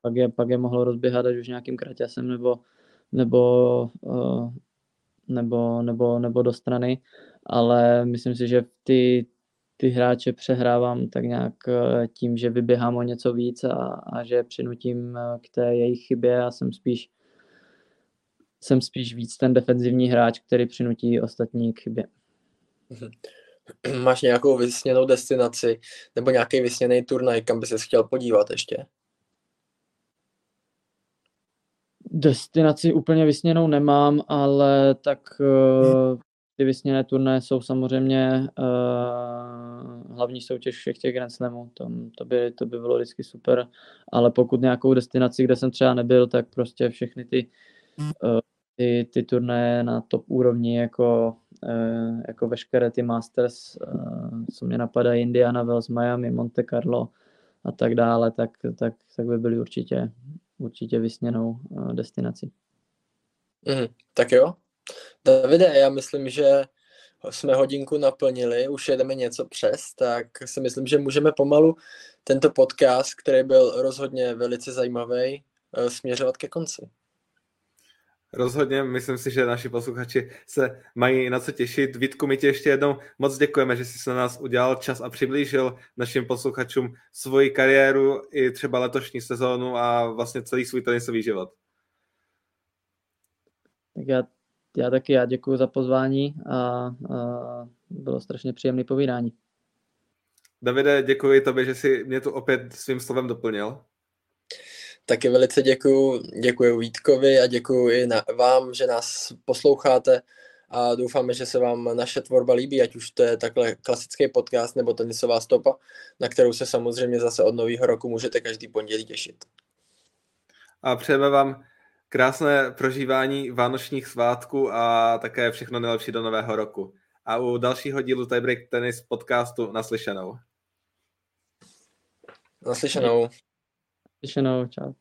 pak, je, pak je mohlo rozběhat až už nějakým kraťasem nebo, nebo, eh, nebo, nebo, nebo do strany, ale myslím si, že ty, ty hráče přehrávám tak nějak eh, tím, že vyběhám o něco víc a, a že přinutím eh, k té jejich chybě a jsem spíš jsem spíš víc ten defenzivní hráč, který přinutí ostatní k chybě. Mhm. [clears throat] Máš nějakou vysněnou destinaci nebo nějaký vysněný turnaj, kam by se chtěl podívat ještě? Destinaci úplně vysněnou nemám, ale tak uh, ty vysněné turné jsou samozřejmě uh, hlavní soutěž všech těch Grand Slamů. To, to, by, to by bylo vždycky super, ale pokud nějakou destinaci, kde jsem třeba nebyl, tak prostě všechny ty, uh, ty, ty turné na top úrovni, jako, uh, jako veškeré ty Masters, uh, co mě napadají, Indiana Wells, Miami, Monte Carlo a tak dále, tak, tak, tak by byly určitě, určitě vysněnou uh, destinací. Mm, tak jo. Davide, já myslím, že jsme hodinku naplnili, už jedeme něco přes, tak si myslím, že můžeme pomalu tento podcast, který byl rozhodně velice zajímavý, eh, směřovat ke konci. Rozhodně, myslím si, že naši posluchači se mají na co těšit. Vítku, my ti ještě jednou moc děkujeme, že jsi se na nás udělal čas a přiblížil našim posluchačům svoji kariéru i třeba letošní sezónu a vlastně celý svůj tenisový život. Tak já, já taky já děkuji za pozvání a, a bylo strašně příjemné povídání. Davide, děkuji tobě, že jsi mě tu opět svým slovem doplnil. Taky velice děkuji, děkuji Vítkovi a děkuji i na, vám, že nás posloucháte a doufáme, že se vám naše tvorba líbí, ať už to je takhle klasický podcast nebo tenisová stopa, na kterou se samozřejmě zase od nového roku můžete každý pondělí těšit. A přejeme vám krásné prožívání vánočních svátků a také všechno nejlepší do nového roku. A u dalšího dílu Tiebreak Tennis podcastu naslyšenou. Naslyšenou. Naslyšenou, čau.